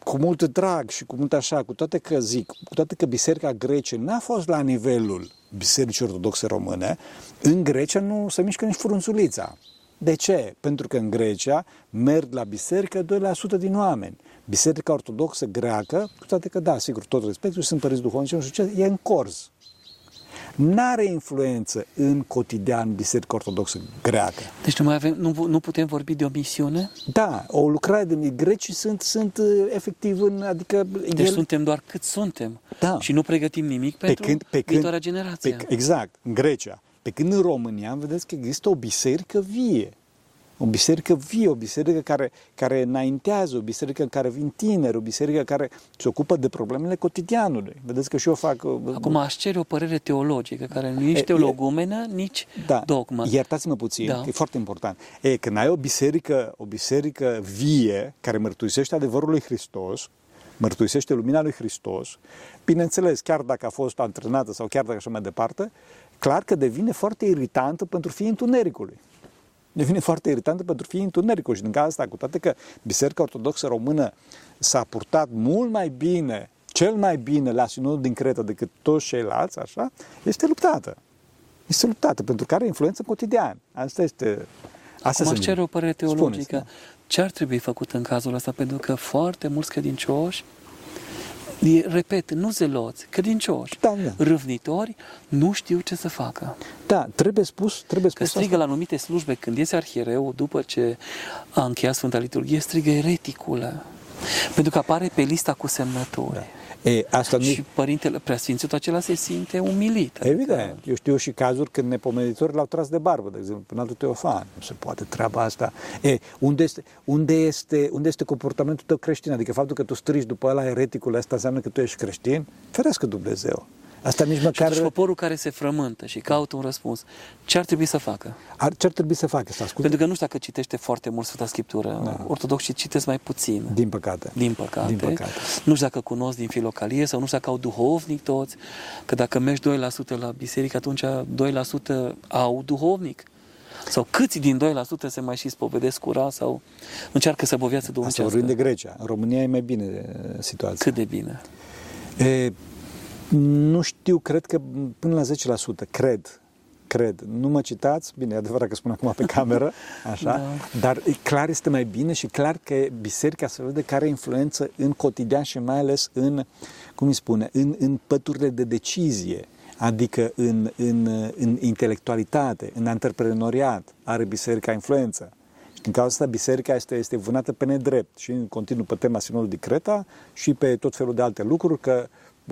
cu mult drag și cu mult așa, cu toate că zic, cu toate că Biserica Grece n-a fost la nivelul Bisericii Ortodoxe Române, în Grecia nu se mișcă nici frunzulița. De ce? Pentru că în Grecia merg la biserică 2% din oameni. Biserica Ortodoxă greacă, cu toate că da, sigur, tot respectul, sunt părinți duhovnici, nu știu ce, e în corz. N-are influență în cotidian Biserica Ortodoxă greacă. Deci nu, mai avem, nu, nu putem vorbi de o misiune? Da, o lucrare de grecii sunt, sunt uh, efectiv în, adică Deci suntem doar cât suntem Da. și nu pregătim nimic pe pentru când, pe când, viitoarea generație. Pe, exact, în Grecia. Pe când în România vedeți că există o biserică vie. O biserică vie, o biserică care, care înaintează, o biserică în care vin tineri, o biserică care se ocupă de problemele cotidianului. Vedeți că și eu fac... uh, Acum aș cere o părere teologică, care nu E, ești e- teologumenă, nici da, dogmă. iertați-mă puțin, Da. că e foarte important. E, când ai o biserică, o biserică vie, care mărturisește adevărul lui Hristos, mărturisește lumina lui Hristos, bineînțeles, chiar dacă a fost antrenată sau chiar dacă așa mai departe, clar că devine foarte iritantă pentru fiii întunericului. Devine foarte iritantă pentru fiii întunericului și din cauza asta, cu toate că Biserica Ortodoxă Română s-a purtat mult mai bine, cel mai bine la sinodul din Creta decât toți ceilalți, așa, este luptată. Este luptată, pentru că are influență cotidian. Asta este... Asta Acum aș se cere o părere Spuneți, teologică. da. Ce ar trebui făcut în cazul ăsta? Pentru că foarte mulți credincioși, e- repet, nu zeloți, credincioși, Da, da. râvnitori, nu știu ce să facă. Da, trebuie spus, trebuie Că spus strigă la anumite slujbe, când iese arhiereu, după ce a încheiat Sfânta Liturghie, strigă ereticule. Pentru că apare pe lista cu semnături. Da. E, asta nu Și părintele preasfințitul acela se simte umilit. Adică Evident. Eu știu și cazuri când nepomenitorii l-au tras de barbă, de exemplu, până altul Teofan. Nu se poate treaba asta. E, unde este, unde este, unde este comportamentul tău creștin? Adică faptul că tu strigi după ăla ereticul, asta înseamnă că tu ești creștin? Ferească Dumnezeu. Asta nici Și măcar... atunci poporul care se frământă și caută un răspuns, ce ar trebui să facă? Ar, ce ar trebui să facă? Să asculte? Pentru că nu știu dacă citește foarte mult Sfânta Scriptură. Da. Ortodoxii citesc mai puțin. Din păcate. Din păcate. Din păcate. Nu știu dacă cunosc din filocalie sau nu știu dacă au duhovnic toți, că dacă mergi 2% la biserică, atunci 2% au duhovnic. Sau câți din 2% se mai și spovedesc cura sau încearcă să bovească Asta duhovnicească. vorbim de Grecia. În România e mai bine e, situația. Cât de bine. E, nu știu, cred că până la 10%, cred. Cred. Nu mă citați, bine, e adevărat că spun acum pe cameră, așa, Da. dar e, clar este mai bine și clar că biserica se vede care are influență în cotidian și mai ales în, cum îi spune, în, în păturile de decizie, adică în, în, în intelectualitate, în antreprenoriat, are biserica influență. Și din cauza asta biserica este, este vânată pe nedrept și în continuu pe tema Sinodului de Creta și pe tot felul de alte lucruri, că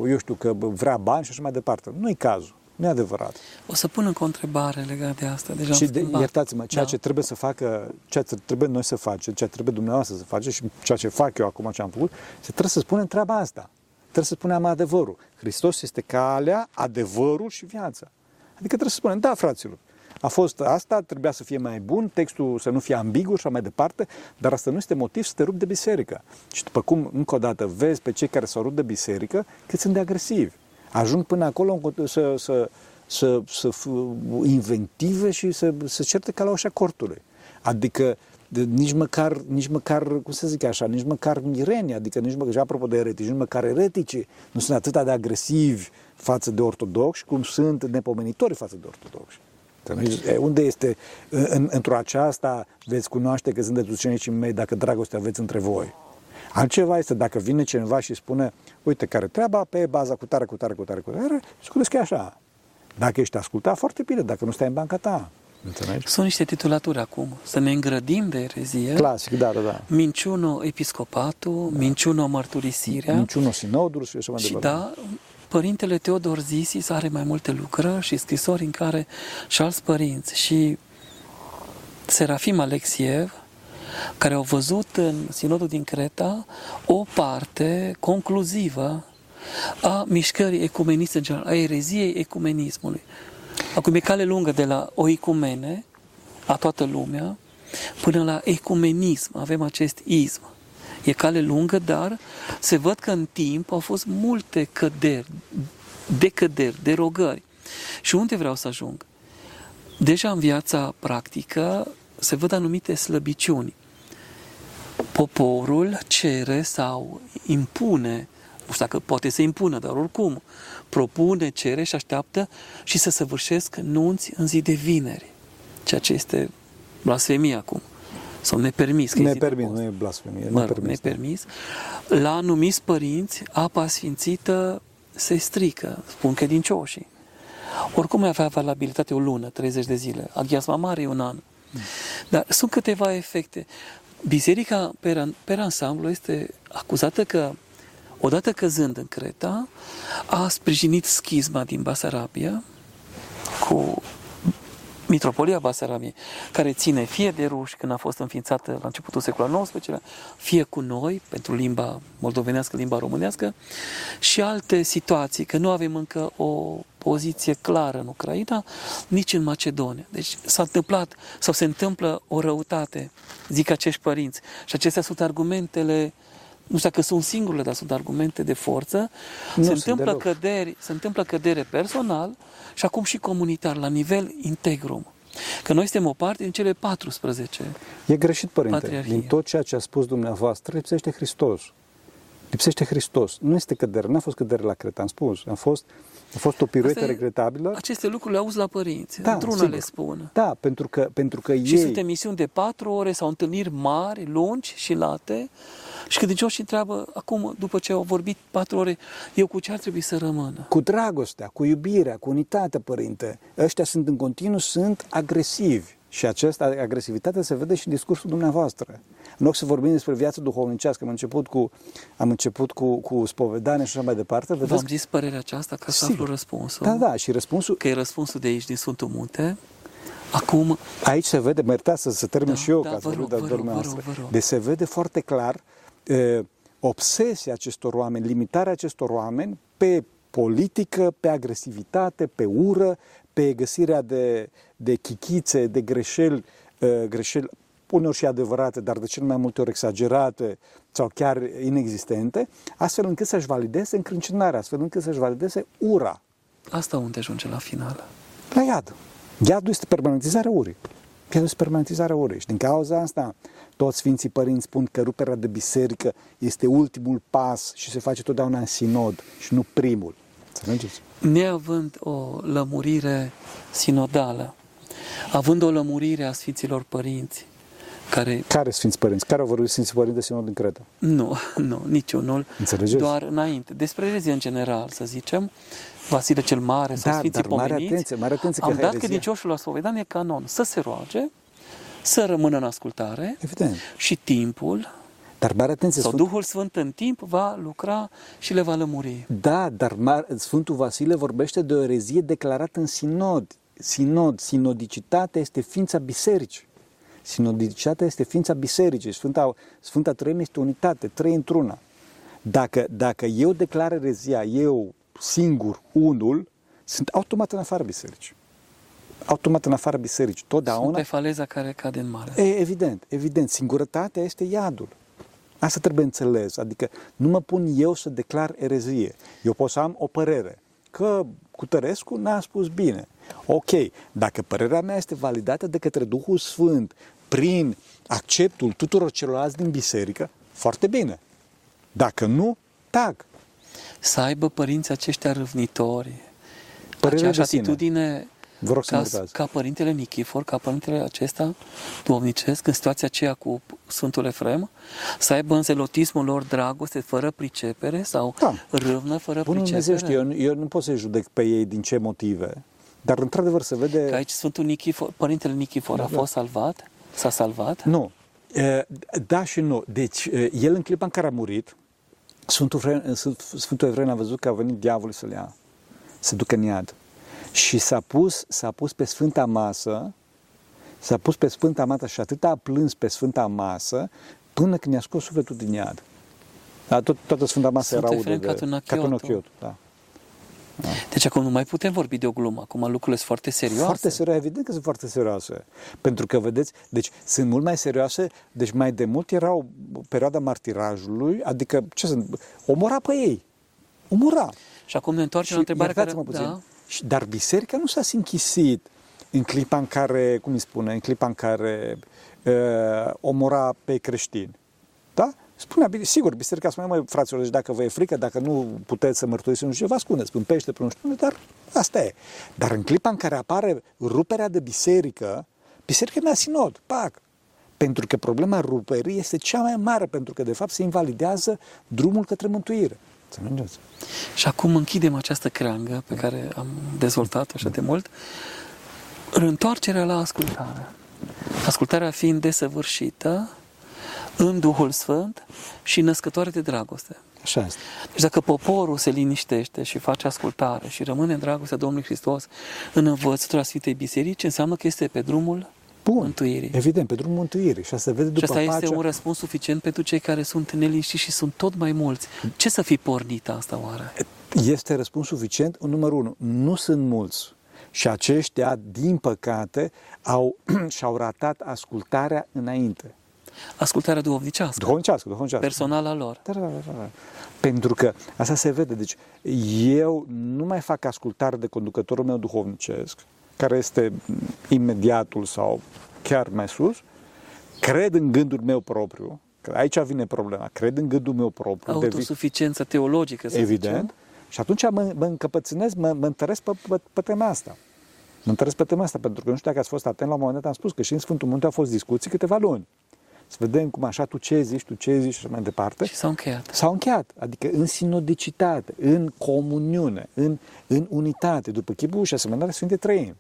eu știu că vrea bani și așa mai departe. Nu e cazul. Nu e adevărat. O să pun încă o întrebare legată de asta. Deja și de, iertați-mă, ceea da. ce trebuie să facă, ceea ce trebuie noi să facem, ceea ce trebuie dumneavoastră să face și ceea ce fac eu acum ce am făcut, se trebuie să spunem treaba asta. Trebuie să spunem adevărul. Hristos este calea, adevărul și viața. Adică trebuie să spunem, da, fraților, a fost asta, trebuia să fie mai bun, textul să nu fie ambigu și așa mai departe, dar asta nu este motiv să te rupi de biserică. Și după cum, încă o dată, vezi pe cei care s-au rupt de biserică, cât sunt de agresivi. Ajung până acolo să, să, să, să inventive și să, să certe ca la ușa cortului. Adică de, nici măcar, nici măcar, cum să zic așa, nici măcar mireni, adică nici măcar, apropo de eretici, nici măcar eretici nu sunt atât de agresivi față de ortodoxi cum sunt nepomenitori față de ortodoxi. Unde este, în, într-o aceasta veți cunoaște că sunteți ucenicii mei dacă dragoste aveți între voi. Altceva este dacă vine cineva și spune, uite, care treaba pe baza cu tare, cu tare, cu tare, cu tare, și că e așa. Dacă ești ascultat, foarte bine, dacă nu stai în banca ta. Înțelegi? Sunt niște titulaturi acum. Să ne îngrădim de erezie. Clasic, da, da, da. Minciunul episcopatul, da. minciunul mărturisirea. Minciunul sinodul și așa mai departe. Și da, Părintele Teodor Zisis are mai multe lucrări și scrisori în care și alți părinți și Serafim Alexiev, care au văzut în Sinodul din Creta o parte concluzivă a mișcării ecumeniste, a ereziei ecumenismului. Acum e cale lungă de la o ecumene a toată lumea până la ecumenism. Avem acest ism. E cale lungă, dar se văd că în timp au fost multe căderi, decăderi, derogări. Și unde vreau să ajung? Deja în viața practică se văd anumite slăbiciuni. Poporul cere sau impune, nu știu dacă poate să impună, dar oricum, propune, cere și așteaptă și să săvârșesc nunți în zi de vineri, ceea ce este blasfemie acum sau nepermis. Nepermis, nu e blasfemie. Mă rog, nepermis. La anumiți părinți, apa sfințită se strică, spun că din cioșii. Oricum mai avea valabilitate o lună, 30 de zile. Aghiasma mare e un an. Dar sunt câteva efecte. Biserica, per, per ansamblu, este acuzată că, odată căzând în Creta, a sprijinit schizma din Basarabia cu Mitropolia Basarabiei, care ține fie de ruși când a fost înființată la începutul secolului XIX, fie cu noi, pentru limba moldovenească, limba românească, și alte situații, că nu avem încă o poziție clară în Ucraina, nici în Macedonia. Deci s-a întâmplat sau se întâmplă o răutate, zic acești părinți. Și acestea sunt argumentele nu știu dacă sunt singurele, dar sunt argumente de forță, nu se, întâmplă căderi, se întâmplă cădere personal și acum și comunitar, la nivel integrum. Că noi suntem o parte din cele 14. E greșit, părinte. Patriarhie. Din tot ceea ce a spus dumneavoastră, lipsește Hristos. Lipsește Hristos. Nu este cădere, n-a fost cădere la Creta, am spus. A fost, a fost o piruetă regretabilă. Aceste lucruri le auzi la părinți. Da, Într-una le spun. Da, pentru că, pentru că și ei... sunt emisiuni de patru ore sau întâlniri mari, lungi și late și credincioșii întreabă, acum, după ce au vorbit patru ore, eu cu ce ar trebui să rămână? Cu dragostea, cu iubirea, cu unitatea, părinte. Ăștia sunt în continuu, sunt agresivi. Și această agresivitate se vede și în discursul dumneavoastră. În loc să vorbim despre viața duhovnicească, am început cu, am început cu, cu spovedanie și așa mai departe. Vedeți? V-am zis părerea aceasta ca să aflu răspunsul. Da, da, și răspunsul... Că e răspunsul de aici, din Sfântul Munte. Acum... Aici se vede, mă iertați să, să termin da, și eu, da, ca să rog, vă rog, vă rog, vă rog. Deci se vede foarte clar obsesia acestor oameni, limitarea acestor oameni pe politică, pe agresivitate, pe ură, pe găsirea de, de chichițe, de greșeli, greșeli uneori și adevărate, dar de cel mai multe ori exagerate sau chiar inexistente, astfel încât să-și valideze încrâncenarea, astfel încât să-și valideze ura. Asta unde ajunge la final? La iad. Iadul este permanentizarea urii. Iadul este permanentizarea urii. Și din cauza asta, toți Sfinții Părinți spun că ruperea de biserică este ultimul pas și se face totdeauna în sinod și nu primul. Înțelegeți? Neavând o lămurire sinodală, având o lămurire a Sfinților Părinți, care... Care Sfinți Părinți? Care au vorbit Sfinții Părinți de Sinod în Creta? Nu, nu, niciunul. Înțelegeți? Doar înainte. Despre erezia în general, să zicem, Vasile cel Mare sau da, Sfinții dar mare Pomeniți, atenție, mare atenție am dat credincioșul la spovedanie canon să se roage să rămână în ascultare Evident. și timpul Dar mare atenție, sau Sfânt... Duhul Sfânt în timp va lucra și le va lămuri. Da, dar Mar- Sfântul Vasile vorbește de o erezie declarată în sinod. Sinod, sinodicitatea este ființa bisericii. Sinodicitatea este ființa bisericii. Sfânta, Sfânta Treime este unitate, trei într-una. Dacă, dacă eu declar erezia, eu singur, unul, sunt automat în afara bisericii. Automat în afara bisericii. Sunt Totdeauna pe faleza care cade în mare. E, evident, evident. Singurătatea este iadul. Asta trebuie înțeles. Adică nu mă pun eu să declar erezie. Eu pot să am o părere. Că Cutărescu n-a spus bine. Ok, dacă părerea mea este validată de către Duhul Sfânt prin acceptul tuturor celorlalți din biserică, foarte bine. Dacă nu, tag. Să aibă părinții aceștia râvnitori, Părerea aceeași de sine. atitudine Vă rog să mă ca, iertați. ca părintele Nichifor, ca părintele acesta duomnicesc, în situația aceea cu Sfântul Efrem, să aibă în zelotismul lor dragoste fără pricepere sau Da. râvnă fără Bunul pricepere. Dumnezeu știe, eu, nu- eu nu pot să judec pe ei din ce motive, dar într-adevăr se vede... Că aici Sfântul Nichifor, părintele Nichifor a Da. fost salvat, s-a salvat, Nu. E, Da și nu. Deci, e, el în clipa în care a murit, Sfântul, Efrem, Sf- Sfântul Efrem a văzut că a venit diavolul să-l ia, să ducă în iad. Și s-a pus, s-a pus pe Sfânta Masă, s-a pus pe Sfânta Masă și atât a plâns pe Sfânta Masă, până când i-a scos sufletul din iad. Da, tot, toată Sfânta Masă Sfântul era Efrem udă de... Catunachiotul. Catunachiotul, da. Deci acum nu mai putem vorbi de o glumă, acum lucrurile sunt foarte serioase. Foarte serioase, evident că sunt foarte serioase. Pentru că, vedeți, deci sunt mult mai serioase, deci mai de mult era o perioada martirajului, adică, ce sunt, omora pe ei. Omora. Și acum ne întoarcem la întrebarea care... iertați-mă puțin, Da, și, dar biserica nu s-a închisit în clipa în care, cum îi spune, în clipa în care uh, omora pe creștini. Da? Spunea, bine, sigur, biserica spunea, măi, fraților, deci dacă vă e frică, dacă nu puteți să mărturisiți nu știu ce, vă ascundeți, pe un pește, pe un știu, unde, dar asta e. Dar în clipa în care apare ruperea de biserică, biserica mea sinod, pac. Pentru că problema ruperii este cea mai mare, pentru că de fapt se invalidează drumul către mântuire. Înțelegeți? Și acum închidem această creangă pe care am dezvoltat așa de mult. Întoarcerea la ascultare. Ascultarea fiind desăvârșită în Duhul Sfânt și născătoare de dragoste. Așa este. Deci dacă poporul se liniștește și face ascultare și rămâne în dragostea Domnului Hristos în învățătura Sfintei Biserici, înseamnă că este pe drumul Bun. mântuirii. Evident, pe drumul mântuirii. Și asta se vede Și după asta este pacea. un răspuns suficient pentru cei care sunt neliniștiți și sunt tot mai mulți. Ce să fi pornit asta oare? Este răspuns suficient. În numărul unu, nu sunt mulți. Și aceștia, din păcate, au, și-au ratat ascultarea înainte. Ascultarea duhovnicească, Duhovnicească, duhovnicească. personala lor. Da, da, da, da. Pentru că asta se vede. Deci eu nu mai fac ascultare de conducătorul meu duhovnicesc, care este imediatul sau chiar mai sus, cred în gândul meu propriu, că aici vine problema, cred în gândul meu propriu, devin- Autosuficiență teologică, să evident, zicem. și atunci mă, mă încăpățânez, mă, mă întăresc pe, pe, pe tema asta. Mă întăresc pe tema asta, pentru că nu știu dacă ați fost atent, la un moment dat am spus că și în Sfântul Munte au fost discuții câteva luni. Să vedem cum așa, tu ce zici, tu ce zici și așa mai departe. Și s-au încheiat. S-au încheiat, adică în sinodicitate, în comuniune, în, în unitate, după chipul și asemănarea Sfinte Trăim.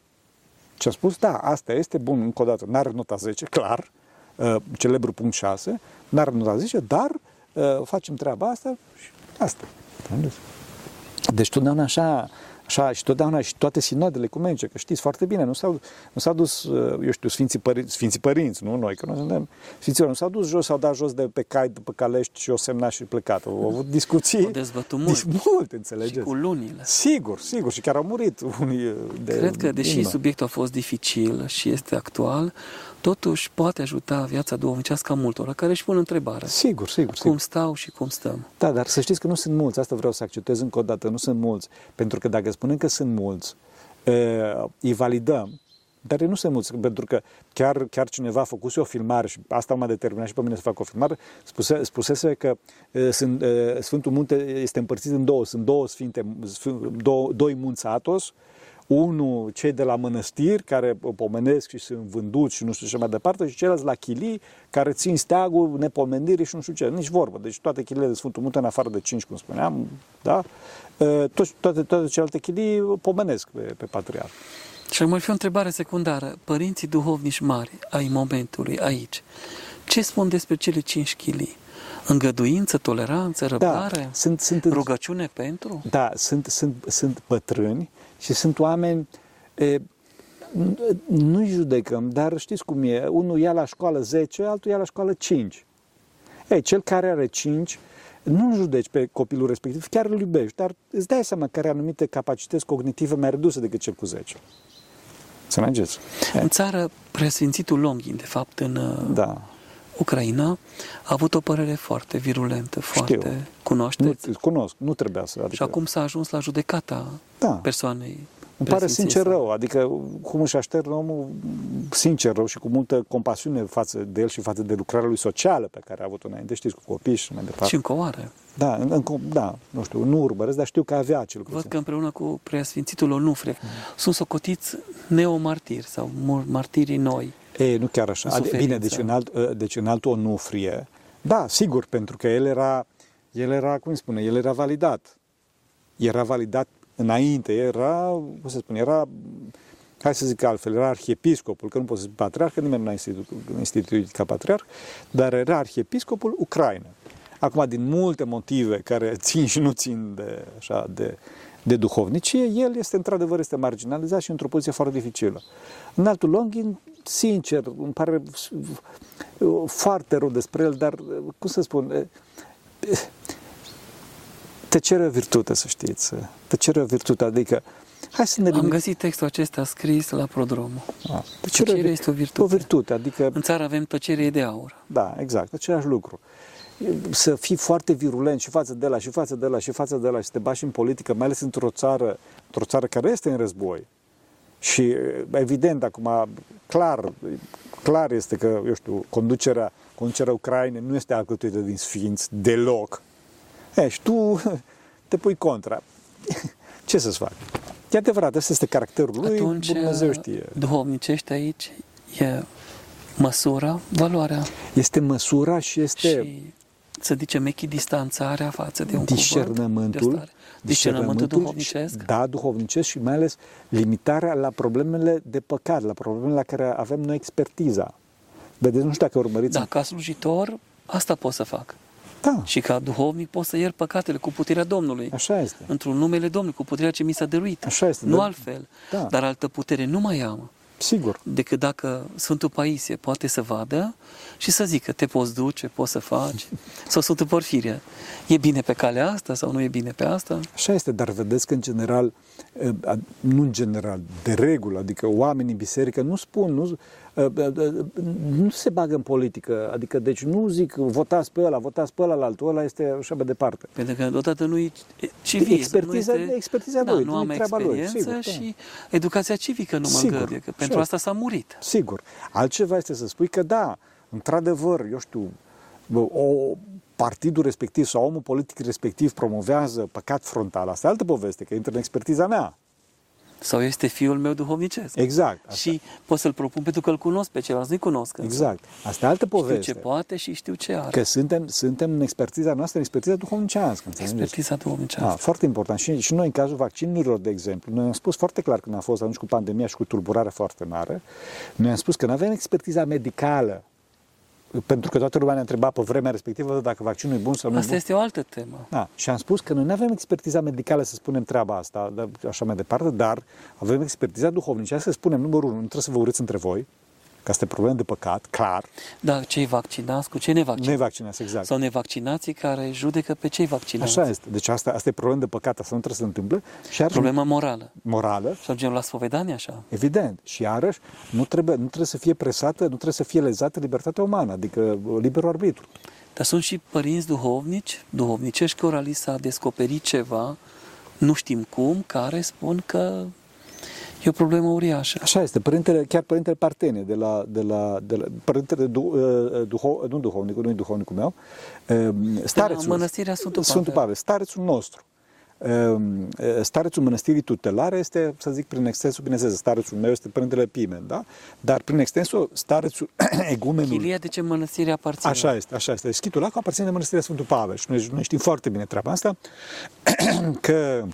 Și a spus, da, asta este, bun, încă o dată, n-are nota 10, clar, uh, celebru punct 6, n-are nota 10, dar uh, facem treaba asta și asta. Înțelegeți? Deci totdeauna așa, așa și totdeauna și toate sinodele ecumenice, că știți foarte bine, nu s-au, nu s-au dus, uh, eu știu, Sfinții, Părinți, Sfinții Părinți, nu noi, că noi suntem Sfinților, nu s-au dus jos, s-au dat jos de pe cai, de pe calești și o semnat și plecat. Au avut discuții. Au dezbătut mult. dis- mult, înțelegeți? Și cu lunile. Sigur, sigur, și chiar au murit unii uh, de Cred că, deși inimă. subiectul a fost dificil și este actual, totuși poate ajuta viața duhovnicească a multora care își pun întrebarea. Sigur, sigur, sigur. Cum stau și cum stăm? Da, dar să știți că nu sunt mulți, asta vreau să acceptez încă o dată, nu sunt mulți, pentru că dacă spunem că sunt mulți, uh, îi validăm, dar ei nu sunt mulți, pentru că chiar, chiar cineva a făcut o filmare și asta m-a determinat și pe mine să fac o filmare, spuse, spusese că uh, sunt, uh, Sfântul Munte este împărțit în două, sunt două sfinte, sf- două, doi munți Atos, unul cei de la mănăstiri care pomenesc și sunt vânduți și nu știu ce mai departe și celălalt la chilii care țin steagul nepomenirii și nu știu ce, nici vorbă. Deci toate chiliile de Sfântul Munte în afară de cinci, cum spuneam, da? toate, toate, toate celelalte chilii pomenesc pe, pe patriarh. Și mai fi o întrebare secundară. Părinții duhovnici mari ai momentului aici, ce spun despre cele cinci chilii? Îngăduință, toleranță, răbdare, Da, sunt, sunt, rugăciune pentru? da, sunt, sunt, sunt bătrâni și sunt oameni, e, nu judecăm, dar știți cum e, unul ia la școală 10, altul ia la școală 5. Ei, cel care are 5, nu judeci pe copilul respectiv, chiar îl iubești, dar îți dai seama că are anumite capacități cognitive mai reduse decât cel cu 10. Înțelegeți? În țară, preasfințitul Longin, de fapt, în uh, Da. Ucraina, a avut o părere foarte virulentă, foarte Nu, cunoașteți. cunosc, nu trebuia să... Adică, Și acum s-a ajuns la judecata da. persoanei. Îmi pare preasfinției sincer sale. rău, adică cum își aștern omul sincer rău și cu multă compasiune față de el și față de lucrarea lui socială pe care a avut-o înainte, știți, cu copii și mai departe. Și încă o oară. Da, în, în, da, nu știu, nu urmăresc, dar știu că avea acel lucru. Văd că împreună cu preasfințitul Onufre sunt socotiți neomartiri sau mor- martirii noi. E, nu chiar așa. În Ade- Bine, suferință. deci în, alt, ă, deci în altul Onufrie, da, sigur, pentru că el era, el era, cum spune, el era validat. Era validat înainte, era, cum să spun, era, hai să zic altfel, era arhiepiscopul, că nu pot să zic patriarh, că nimeni nu a instituit, instituit ca patriarh, dar era arhiepiscopul Ucraina. Acum, din multe motive care țin și nu țin de, așa, de, de duhovnicie, el este într-adevăr este marginalizat și într-o poziție foarte dificilă. În altul Longin, sincer, îmi pare foarte rău despre el, dar, cum să spun, tăcerea o virtute, să știți. Tăcerea o virtute, adică, hai să ne Am limit- găsit textul acesta scris la prodromul. A, Tăcerea este o virtute. O virtute, adică, În țară avem tăcerie de aur. da, exact, același lucru. Să fii foarte virulent și față de la și față de la și față de la și să te bași în politică, mai ales într-o țară, într-o țară care este în război. Și evident, acum, clar, clar este că, eu știu, conducerea, conducerea Ucrainei nu este alcătuită din sfinți deloc. E, și tu te pui contra. Ce să-ți fac? E adevărat, ăsta este caracterul lui, Atunci, Dumnezeu știe. duhovnicește aici e măsura, valoarea Este măsura și este și, să zicem, echidistanțarea față de un cuvânt de discernământul, stare. Discernământul duhovnicesc. Da, duhovnicesc și mai ales limitarea la problemele de păcat, la problemele la care avem noi expertiza. Vedeți, nu știu dacă urmăriți. Da, ca slujitor, asta pot să fac. da Și ca duhovnic pot să iert păcatele cu puterea Domnului. așa este. Într-un numele Domnului, cu puterea ce mi s-a dăruit. Așa este, Nu da. altfel. Da. Dar altă putere nu mai am Sigur. decât dacă Sfântul Paisie poate să vadă și să zică, te poți duce, poți să faci. Sau Sfântul Porfirie, e bine pe calea asta sau nu e bine pe asta? Așa este, dar vedeți că în general, eh, a- nu în general, de regulă, adică oamenii în biserică nu spun, nu, eh, eh, eh, nu se bagă în politică, adică deci nu zic votați pe ăla, votați pe ăla, altul ăla este așa pe departe. Pentru că deodată nu-i civism, Expertiza- nu este, expertiza da, lui, nu nu-i am treaba lui, experiență sigur, da. și educația civică nu mă Sigur, îngăduie, că așa pentru este. asta s-a murit. Sigur. Altceva este să spui că da, într-adevăr, eu știu, bă, o, partidul respectiv sau omul politic respectiv promovează păcat frontal. Asta e altă poveste, că intră în expertiza mea. Sau este fiul meu duhovnicesc. Exact. Asta, Și pot să-l propun pentru că îl cunosc pe celălalt, nu-i cunosc. însă. exact. Asta e altă Știu poveste. ce poate și știu ce are. Că suntem, suntem în expertiza noastră, în expertiza duhovnicească. înțelegeți? Expertiza Da, duhovnicească. foarte important. Și, și noi, în cazul vaccinurilor, de exemplu, noi am spus foarte clar când a fost atunci cu pandemia și cu tulburarea foarte mare, noi am spus că nu avem expertiza medicală, pentru că toată lumea ne întreba pe vremea respectivă dacă vaccinul e bun sau nu e Asta bun. este o altă temă. Da, și am spus că noi nu avem expertiza medicală să spunem treaba asta, dar așa mai departe, dar avem expertiza duhovnicească să spunem, numărul unu, nu trebuie să vă urâți între voi, că asta e problemă de păcat, clar, Da, cei vaccinați cu cei nevaccinați. nevaccinați, exact. Sau nevaccinații care judecă pe cei vaccinați. Așa este. Deci asta, asta e problemă de păcat, asta nu trebuie să se întâmple. Și iarăși, Problema morală. morală, Și ajungem la spovedanie așa. evident. Și iarăși, nu trebuie, nu trebuie să fie presată, nu trebuie să fie lezată libertatea umană, adică liberul arbitru. Dar sunt și părinți duhovnici, duhovnicești, cărora li s-a descoperit ceva, nu știm cum, care spun că e o problemă uriașă. Așa este, părintele, chiar părintele Partene, de la, de la, de la părintele du, uh, duho, nu duhovnicul, nu e duhovnicul meu, uh, starețul, mănăstirea Sfântul Sfântul Pavel. Pavel, starețul nostru. Uh, Starețul mănăstirii tutelare este, să zic, prin extensul, bineînțeles, starețul meu este Părintele Pimen, da? Dar prin extensul, starețul egumenul Chilia de ce mănăstire aparține? Așa este, așa este. Schitul Lacu aparține de Mănăstirea Sfântul Pavel și noi, noi știm foarte bine treaba asta, că Uh,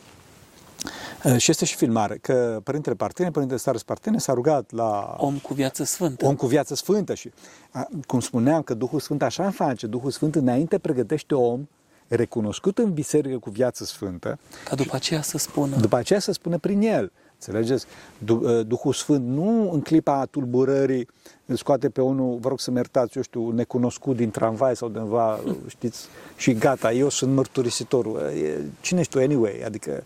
și este și filmare, că Părintele Partene, Părintele Stares Partene s-a rugat la Om cu viață sfântă. om cu viață sfântă și, a, cum spuneam, că Duhul Sfânt așa face, Duhul Sfânt înainte pregătește om recunoscut în biserică cu viață sfântă, Ca după aceea să spună. după aceea să spună prin el. Înțelegeți? Du- uh, Duhul Sfânt nu în clipa tulburării îl scoate pe unul, vă rog să-mi iertați, eu știu, necunoscut din tramvai sau de undeva, știți, și gata, eu sunt mărturisitorul. E- Cine ești tu anyway? Adică,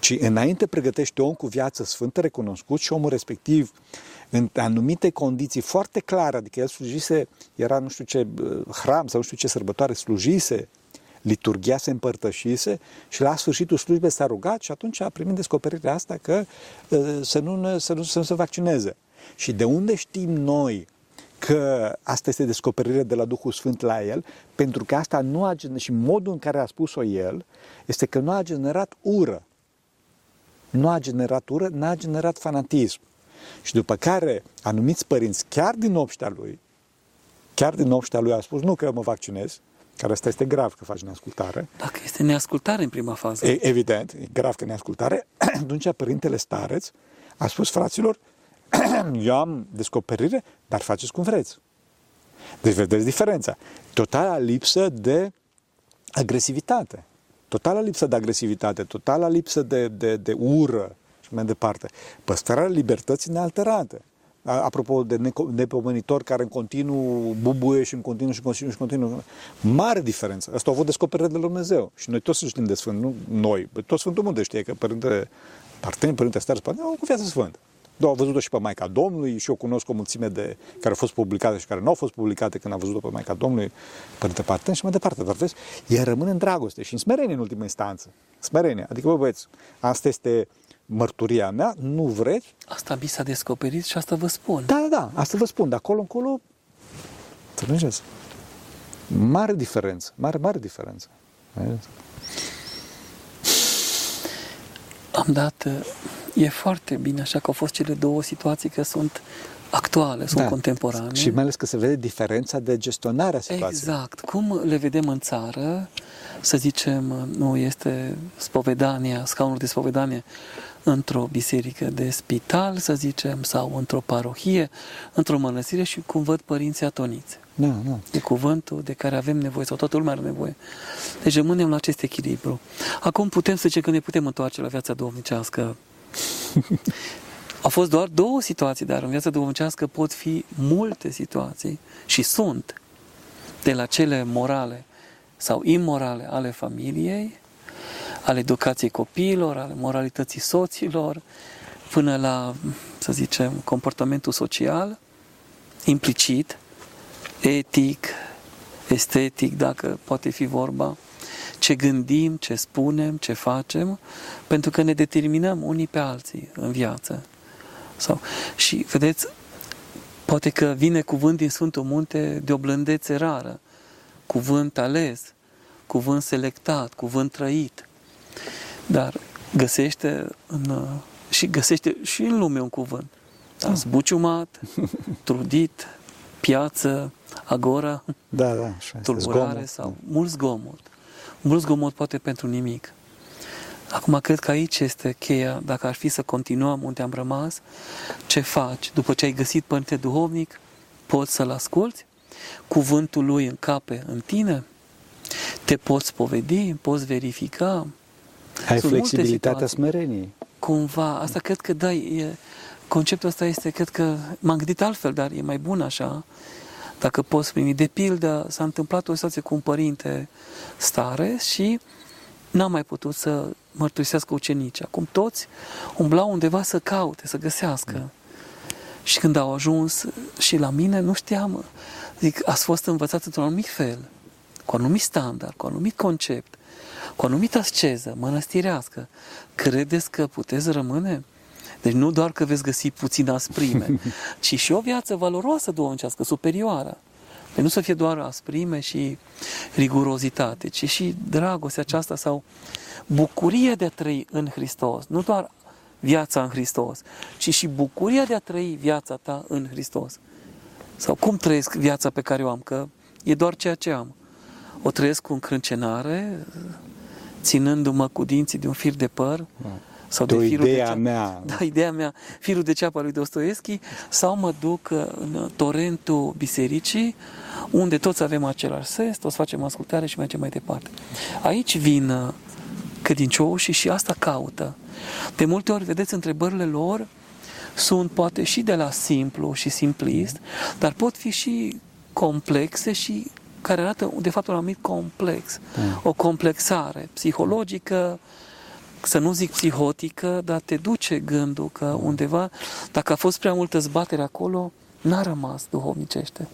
ci înainte pregătește om cu viață sfântă, recunoscut și omul respectiv în anumite condiții foarte clare, adică el slujise, era nu știu ce uh, hram sau nu știu ce sărbătoare slujise, liturgia se împărtășise și la sfârșitul slujbei s-a rugat și atunci a primit descoperirea asta că uh, să nu, ne- să nu, să nu se vaccineze. Și de unde știm noi că asta este descoperire de la Duhul Sfânt la el, pentru că asta nu a generat, și modul în care a spus-o el, este că nu a generat ură. Nu a generat ură, n-a generat fanatism. Și după care anumiți părinți, chiar din obștea lui, chiar din obștea lui a spus, nu că mă vaccinez, care asta este grav că faci neascultare, Dacă este neascultare în prima fază. E, evident, e grav că neascultare, atunci părintele stareț a spus fraților, eu am descoperire, dar faceți cum vreți. Deci vedeți diferența. Totala lipsă de agresivitate. Totală lipsă de agresivitate, totală lipsă de, de, de ură și mai departe. Păstrarea libertății nealterate. A- Apropo de neco- nepomenitor care în continuu bubuie și în continuu și în continuu și în continuu. Mare diferență. Asta a avut descoperire de la Dumnezeu. Și noi toți știm de Sfânt, nu noi. Tot Sfântul Munte știe că Părinte Parteni, Părinte Stars, Parteni, au cu viață Sfântă. Da, au văzut-o și pe Maica Domnului și eu cunosc o mulțime de care au fost publicate și care nu au fost publicate când am văzut-o pe Maica Domnului, Părinte Parten și mai departe. Dar vezi, el rămâne în dragoste și în smerenie în ultima instanță. Smerenie. Adică, bă, băieți, asta este mărturia mea, nu vreți? Asta mi s-a descoperit și asta vă spun. Da, da, da, asta vă spun, de acolo încolo, înțelegeți? Mare diferență, mare, mare diferență. Vedeți? Am dat, e foarte bine așa că au fost cele două situații că sunt actuale, sunt contemporane. Și mai ales că se vede diferența de gestionare a situației. Exact. Cum le vedem în țară, să zicem, nu este spovedania, scaunul de spovedanie într-o biserică de spital, să zicem, sau într-o parohie, într-o mănăstire și cum văd părinții atoniți. Da, da. E cuvântul de care avem nevoie sau toată lumea are nevoie. Deci rămânem la acest echilibru. Acum putem să zicem că ne putem întoarce la viața duhovnicească. Au fost doar două situații, dar în viața duhovnicească pot fi multe situații și sunt de la cele morale sau imorale ale familiei, ale educației copiilor, ale moralității soților, până la, să zicem, comportamentul social, implicit, etic, estetic, dacă poate fi vorba, ce gândim, ce spunem, ce facem, pentru că ne determinăm unii pe alții în viață. Sau, și vedeți, poate că vine cuvânt din Sfântul Munte de o blândețe rară, cuvânt ales, cuvânt selectat, cuvânt trăit, dar găsește în, și găsește și în lume un cuvânt. Da? Zbuciumat, trudit, piață, agora, Da, da, așa este. tulburare Zgomot. sau mult zgomot. Mult zgomot poate pentru nimic. Acum cred că aici este cheia, dacă ar fi să continuăm unde am rămas, ce faci după ce ai găsit Părinte Duhovnic, poți să-l asculți, cuvântul lui încape în tine, te poți povedi, poți verifica, Ai Sunt multe flexibilitatea situații. smereniei. cumva, asta cred că da, e, conceptul ăsta este, cred că m-am gândit altfel, dar e mai bun așa, dacă poți primi. De pildă, s-a întâmplat o situație cu un părinte stare și n-am mai putut să mărturisească ucenicii. Acum toți umblau undeva să caute, să găsească. Și când au ajuns și la mine, nu știam, zic, ați fost învățat într-un anumit fel, cu anumit standard, cu anumit concept, cu anumită asceză mănăstirească. Credeți că puteți rămâne? Deci nu doar că veți găsi puțin asprime, ci și o viață valoroasă duhovnicească, superioară. Deci nu să fie doar asprime și rigurozitate, ci și dragostea aceasta sau bucuria de a trăi în Hristos. Nu doar viața în Hristos, ci și bucuria de a trăi viața ta în Hristos. Sau cum trăiesc viața pe care o am, că e doar ceea ce am. O trăiesc cu încrâncenare, ținându-mă cu dinții de un fir de păr, sau de, de, o firul de ideea ceapă, mea. Da, ideea mea, firul de ceapă al lui Dostoevski, sau mă duc uh, în torentul bisericii, unde toți avem același sens, toți facem ascultare și mergem mai departe. Aici vin uh, credincioșii și asta caută. De multe ori, vedeți, întrebările lor sunt poate și de la simplu și simplist, dar pot fi și complexe și care arată, de fapt, un anumit complex. Da. O complexare psihologică, să nu zic psihotică, dar te duce gândul că undeva, dacă a fost prea multă zbatere acolo, n-a rămas duhovnicește.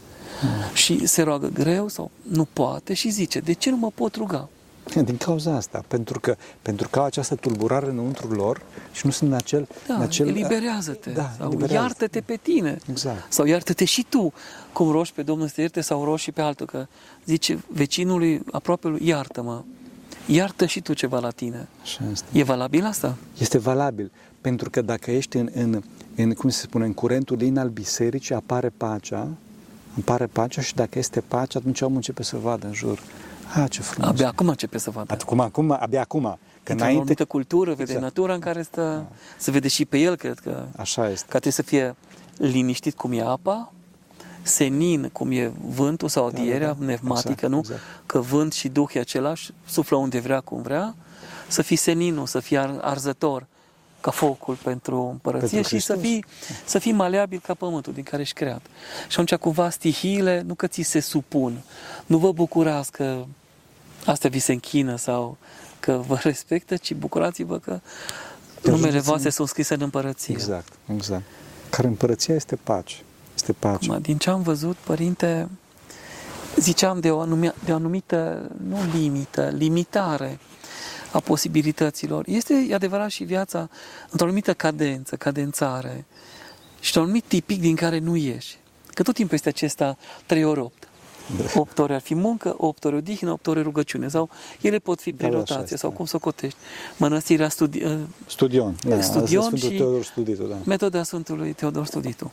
Și se roagă greu sau nu poate și zice, de ce nu mă pot ruga? Din cauza asta, pentru că, pentru că au această tulburare înăuntru lor și nu sunt în acel... Da, în acel eliberează-te Da, sau eliberează-te. iartă-te pe tine. Exact. Sau iartă-te și tu, cum roși pe Domnul să te ierte sau roși și pe altul, că zice vecinului, aproape lui, iartă-mă, iartă și tu ceva la tine. Așa este. E valabil asta? Este valabil, pentru că dacă ești în, în, în cum se spune, în curentul lin al bisericii, apare pacea, apare pacea și dacă este pace, atunci omul începe să vadă în jur. Ah, ce frumos! Abia acum începe să vadă. Acum, acum, abia acum. Că Într-o înainte... anumită cultură, vede Exact. natura în care stă, se vede și pe el, cred că, Așa este. că trebuie să fie liniștit cum e apa, senin cum e vântul sau adierea da, da. pneumatică, Exact, nu? exact. Că vânt și duh e același, suflă unde vrea, cum vrea, să fii seninul, să fii ar- arzător ca focul pentru împărăție Pentru și să Hristos. fii, să fii maleabil ca pământul din care ești creat. Și atunci cumva stihiile nu că ți se supun, nu vă bucurați că astea vi se închină sau că vă respectă, ci bucurați-vă că Te numele ajungeți voastre în- sunt scrise în împărăție. Exact, exact. Care împărăția este pace. Este pace. Acum, din ce am văzut, părinte, ziceam de o, anumia, de o anumită, nu limită, limitare a posibilităților. Este e adevărat și viața într-o anumită cadență, cadențare și un anumit tipic din care nu ieși. Că tot timpul este acesta 3 ori 8. Da. 8 ore ar fi muncă, 8 ore odihnă, 8 ore rugăciune sau ele pot fi pe Da, da, așa rotație este, sau da. cum să o cotești. Mănăstirea studi- ă, Studion. Da, Studion asta e Sfântul și- Teodor Studitul, da. Metoda Sfântului Teodor Studitu.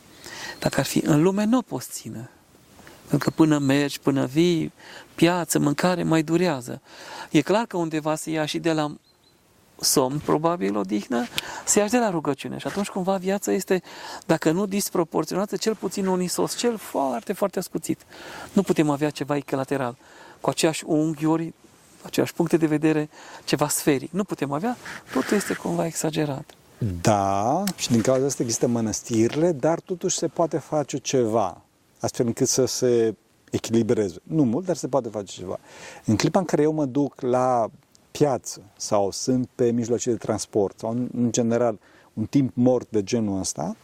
Dacă ar fi în lume, nu o poți ține. Pentru că până mergi, până vii, piață, mâncare, mai durează. E clar că undeva se ia și de la somn, probabil, odihnă, se ia și de la rugăciune. Și atunci, cumva, viața este, dacă nu disproporționată, cel puțin un isos, cel foarte, foarte ascuțit. Nu putem avea ceva echilateral, cu aceeași unghiuri, aceeași puncte de vedere, ceva sferic. Nu putem avea, totul este cumva exagerat. Da, și din cauza asta există mănăstirile, dar totuși se poate face ceva, astfel încât să se echilibreze. Nu mult, dar se poate face ceva. În clipa în care eu mă duc la piață sau sunt pe mijloace de transport sau în, în general un timp mort de genul ăsta,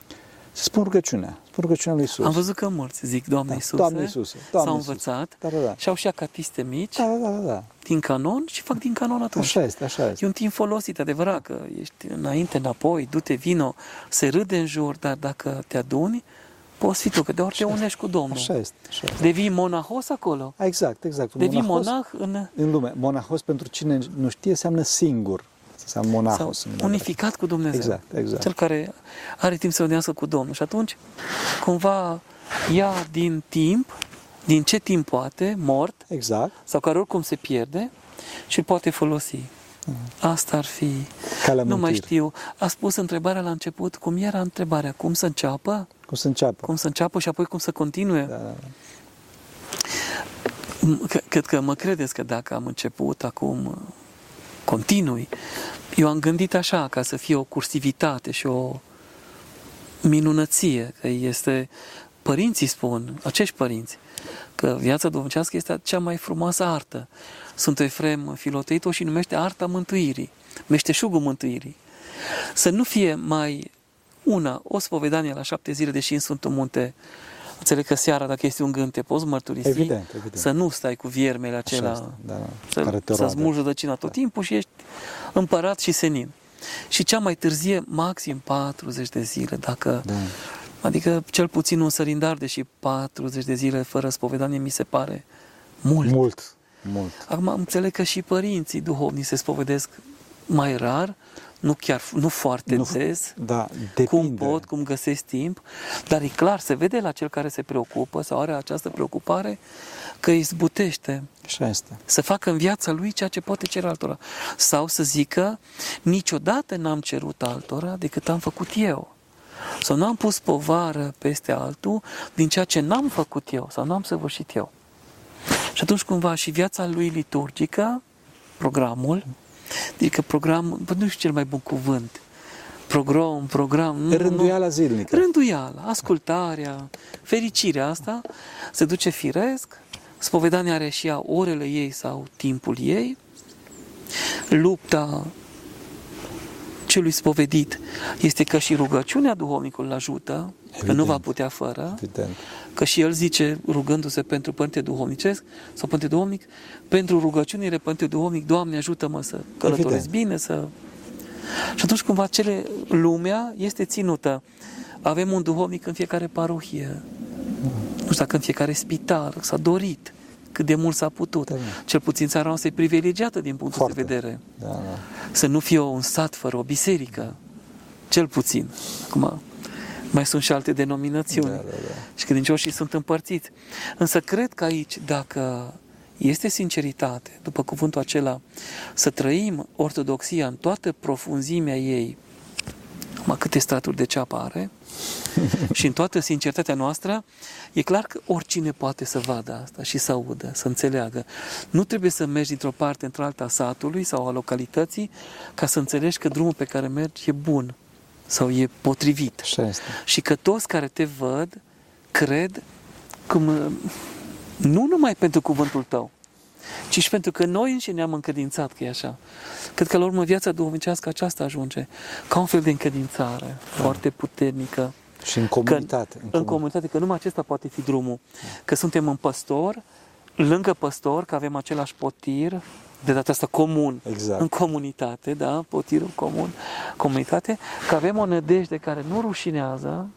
să spun rugăciunea, spun rugăciunea lui Isus. Am văzut că mulți zic, Doamne Da, Iisuse, Doamne Iisuse, Doamne s-au Iisuse. învățat Da, da, da. și au și acatiste mici Da, da, da, da. din canon și fac din canon atunci. Așa este, așa este. E un timp folosit, adevărat, că ești înainte, înapoi, du-te, vino, se râde în jur, dar dacă te aduni, poți fi tu, că de ori te unești cu Domnul. Așa este, așa este. Devii monahos acolo. Exact, exact. Un Devii monahos monah în, în lume. Monahos, pentru cine nu știe, înseamnă singur. Înseamnă sau monahos. în ebraică. unificat cu Dumnezeu. Exact, exact. Cel care are timp să unească cu Domnul. Și atunci, cumva, ia din timp, din ce timp poate, mort, Exact. sau care oricum se pierde și îl poate folosi. Asta ar fi. Calea Nu mai mântuirii. știu. A spus întrebarea la început, cum era întrebarea? Cum să înceapă? Cum să înceapă? Cum să înceapă și apoi cum să continue? Da, da. M- c- Cred că mă credeți că dacă am început acum uh, continui, eu am gândit așa, ca să fie o cursivitate și o minunăție, că este, părinții spun, acești părinți, că viața duhovnicească este cea mai frumoasă artă. Sunt Efrem Filoteit-o și numește arta mântuirii, meșteșugul mântuirii. Să nu fie mai una, o spovedanie la șapte zile, deși în Sfântul Munte, înțeleg că seara, dacă este un gând, te poți mărturisi, Evident, evident. să nu stai cu viermele Așa acelea, este, da, da. să, Care te să roade. smulgi rădăcina tot timpul și ești împărat și senin. Și cea mai târzie, maxim 40 de zile, dacă, Da. adică cel puțin un sărindar, deși 40 de zile fără spovedanie mi se pare mult. Mult, mult. Acum înțeleg că și părinții duhovni se spovedesc mai rar, nu chiar, nu foarte Nu- des, Da, cum depinde. pot, cum găsesc timp, dar e clar, se vede la cel care se preocupă sau are această preocupare că îi izbutește Așa este. să facă în viața lui ceea ce poate cere altora. Sau să zică, niciodată n-am cerut altora decât am făcut eu. Sau n-am pus povară peste altul din ceea ce n-am făcut eu sau n-am săvârșit eu. Și atunci cumva și viața lui liturgică, programul, adică programul, bă, nu știu cel mai bun cuvânt, program, program, nu, nu, Rânduiala zilnică. Rânduiala, ascultarea, fericirea asta se duce firesc, spovedania are și ea orele ei sau timpul ei, lupta celui spovedit este că și rugăciunea duhovnicul îl ajută, că nu Evident. va putea fără, Evident. că și el zice, rugându-se pentru Părinte Duhovnicesc sau Părinte Duhovnic, pentru rugăciunile Părinte Duhovnic, Doamne ajută-mă să călătoresc Evident. bine, să... Și atunci cumva cele, lumea este ținută. Avem un duhovnic în fiecare parohie, nu știu dacă în fiecare spital, s-a dorit cât de mult s-a putut. Da. Cel puțin țara noastră e privilegiată din punctul Foarte. de vedere. Da, da. Să nu fie un sat fără o biserică, cel puțin. Acum, mai sunt și alte denominațiuni Da, da, da. și credincioșii sunt împărțiți. Însă cred că aici, dacă este sinceritate, după cuvântul acela, să trăim ortodoxia în toată profunzimea ei, mă câte straturi de ceapă are, și în toată sinceritatea noastră, e clar că oricine poate să vadă asta și să audă, să înțeleagă. Nu trebuie să mergi dintr-o parte într-alta a satului sau a localității ca să înțelegi că drumul pe care mergi e bun sau e potrivit Așa este. și că toți care te văd cred cum, uh, nu numai pentru cuvântul tău, ci și pentru că noi înșine ne-am încredințat că e așa. Cred că la urmă viața duhovnicească aceasta ajunge ca un fel de încredințare foarte puternică Și în comunitate. că, în comunitate, că numai acesta poate fi drumul. Că suntem în păstor, lângă păstor, că avem același potir, de data asta comun, Exact. în comunitate, da, potirul comun, comunitate, că avem o nădejde care nu rușinează,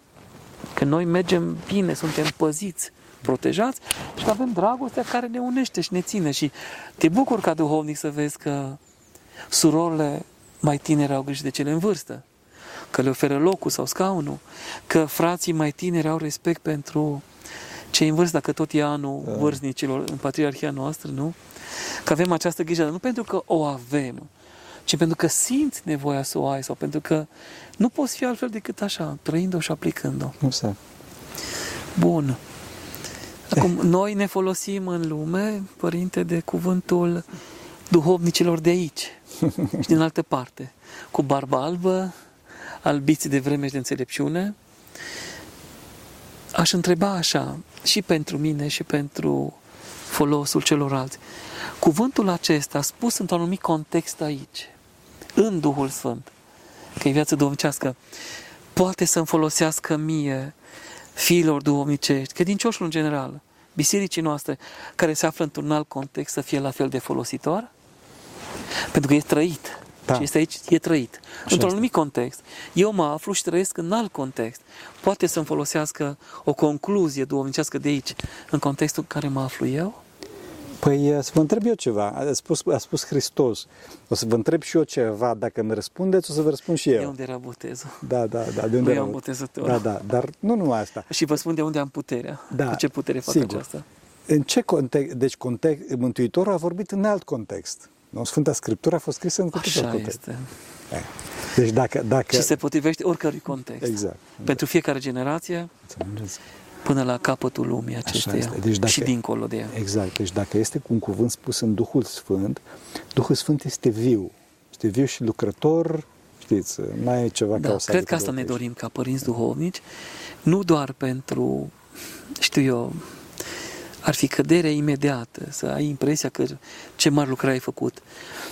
că noi mergem bine, suntem păziți, protejați și că avem dragostea care ne unește și ne ține și te bucur ca duhovnic să vezi că surorile mai tinere au grijă de cele în vârstă, că le oferă locul sau scaunul, că frații mai tineri au respect pentru cei în vârstă, dacă tot e anul Da. vârstnicilor în patriarhia noastră, nu? Că avem această grijă, dar nu pentru că o avem, ci pentru că simți nevoia să o ai sau pentru că nu poți fi altfel decât așa, trăind-o și aplicând-o. Exact. Bun. Acum, noi ne folosim în lume, părinte, de cuvântul duhovnicilor de aici și din altă parte, cu barbă albă, albiți de vreme și de înțelepciune. Aș întreba așa, și pentru mine și pentru folosul celorlalți. Cuvântul acesta, spus într-un anumit context aici, în Duhul Sfânt, că e viață duhovnicească, poate să-mi folosească mie, fiilor duhovnicești, credincioșul în general, bisericii noastre, care se află într-un alt context, să fie la fel de folositor? Pentru că e trăit. Da. Și este aici, e trăit. Într-un este. anumit context. Eu mă aflu și trăiesc în alt context. Poate să-mi folosească o concluzie duhovnicească de aici, în contextul în care mă aflu eu? Păi să vă întreb eu ceva. A spus, a spus Hristos. O să vă întreb și eu ceva. Dacă îmi răspundeți, o să vă răspund și De eu. unde era botezul? Da, da, da. De Nu unde eu era? am botezător. Da, da. Dar nu numai asta. Și vă spun de unde am puterea. Da, Cu ce putere fac sigur. aceasta. În ce context? Deci context, Mântuitorul a vorbit în alt context. Nu? Sfânta Scriptură a fost scrisă în alt Așa context. este. Eh. Deci dacă... dacă Și se potrivește oricărui context. Exact. Pentru fiecare generație, Înțelegeți? până la capătul lumii acesteia este. Deci dacă- și dincolo de ea. Exact. Deci dacă este cu un cuvânt spus în Duhul Sfânt, Duhul Sfânt este viu. Este viu și lucrător, știți, mai e ceva Da, ca o cred că asta ne dorim ca părinți duhovnici, nu doar pentru, știu eu, ar fi căderea imediată, să ai impresia că ce mare lucrare ai făcut,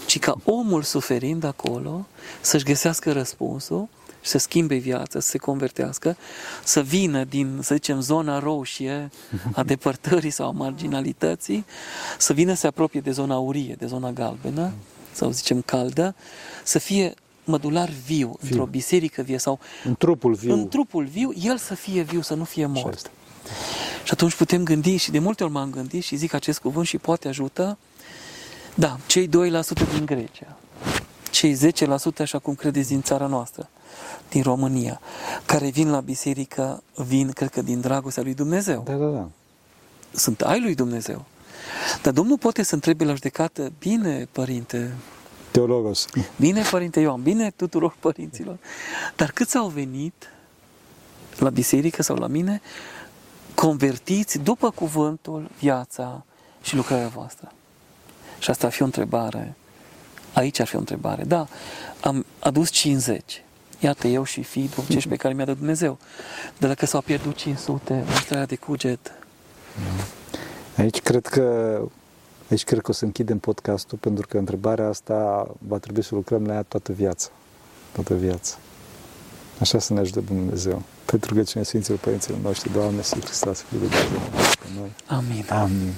ci ca omul suferind acolo să-și găsească răspunsul și să schimbe viața, să se convertească, să vină din, să zicem, zona roșie a depărtării sau a marginalității, să vină să se apropie de zona aurie, de zona galbenă, sau zicem caldă, să fie mădular viu, într-o biserică vie sau În trupul viu. în trupul viu, el să fie viu, să nu fie Așa mort. Este. Și atunci putem gândi, și de multe ori m-am gândit și zic acest cuvânt și poate ajută, da, cei 2% din Grecia. cei 10% așa cum credeți din țara noastră, din România, care vin la biserică, vin, cred că, din dragostea lui Dumnezeu. Da, da, da. Sunt ai lui Dumnezeu. Dar Domnul poate să întrebe la judecată, bine, părinte, Teologos. bine, părinte Ioan, bine tuturor părinților, dar câți au venit la biserică sau la mine, convertiți după cuvântul, viața și lucrarea voastră? Și asta ar fi o întrebare. Aici ar fi o întrebare. Da, am adus 50. Iată, eu și fiul, cești pe care mi-a dat Dumnezeu. De la că s-au pierdut 500, mostrarea de cuget. Aici cred că aici cred că o să închidem podcastul pentru că întrebarea asta va trebui să lucrăm la ea toată viața. Toată viața. Așa să ne ajute Dumnezeu. Pentru că cine Sfinților Părinților noștri, Doamne, Sfântul Hristos, Fiul lui Dumnezeu, pe noi. Amin. Amin.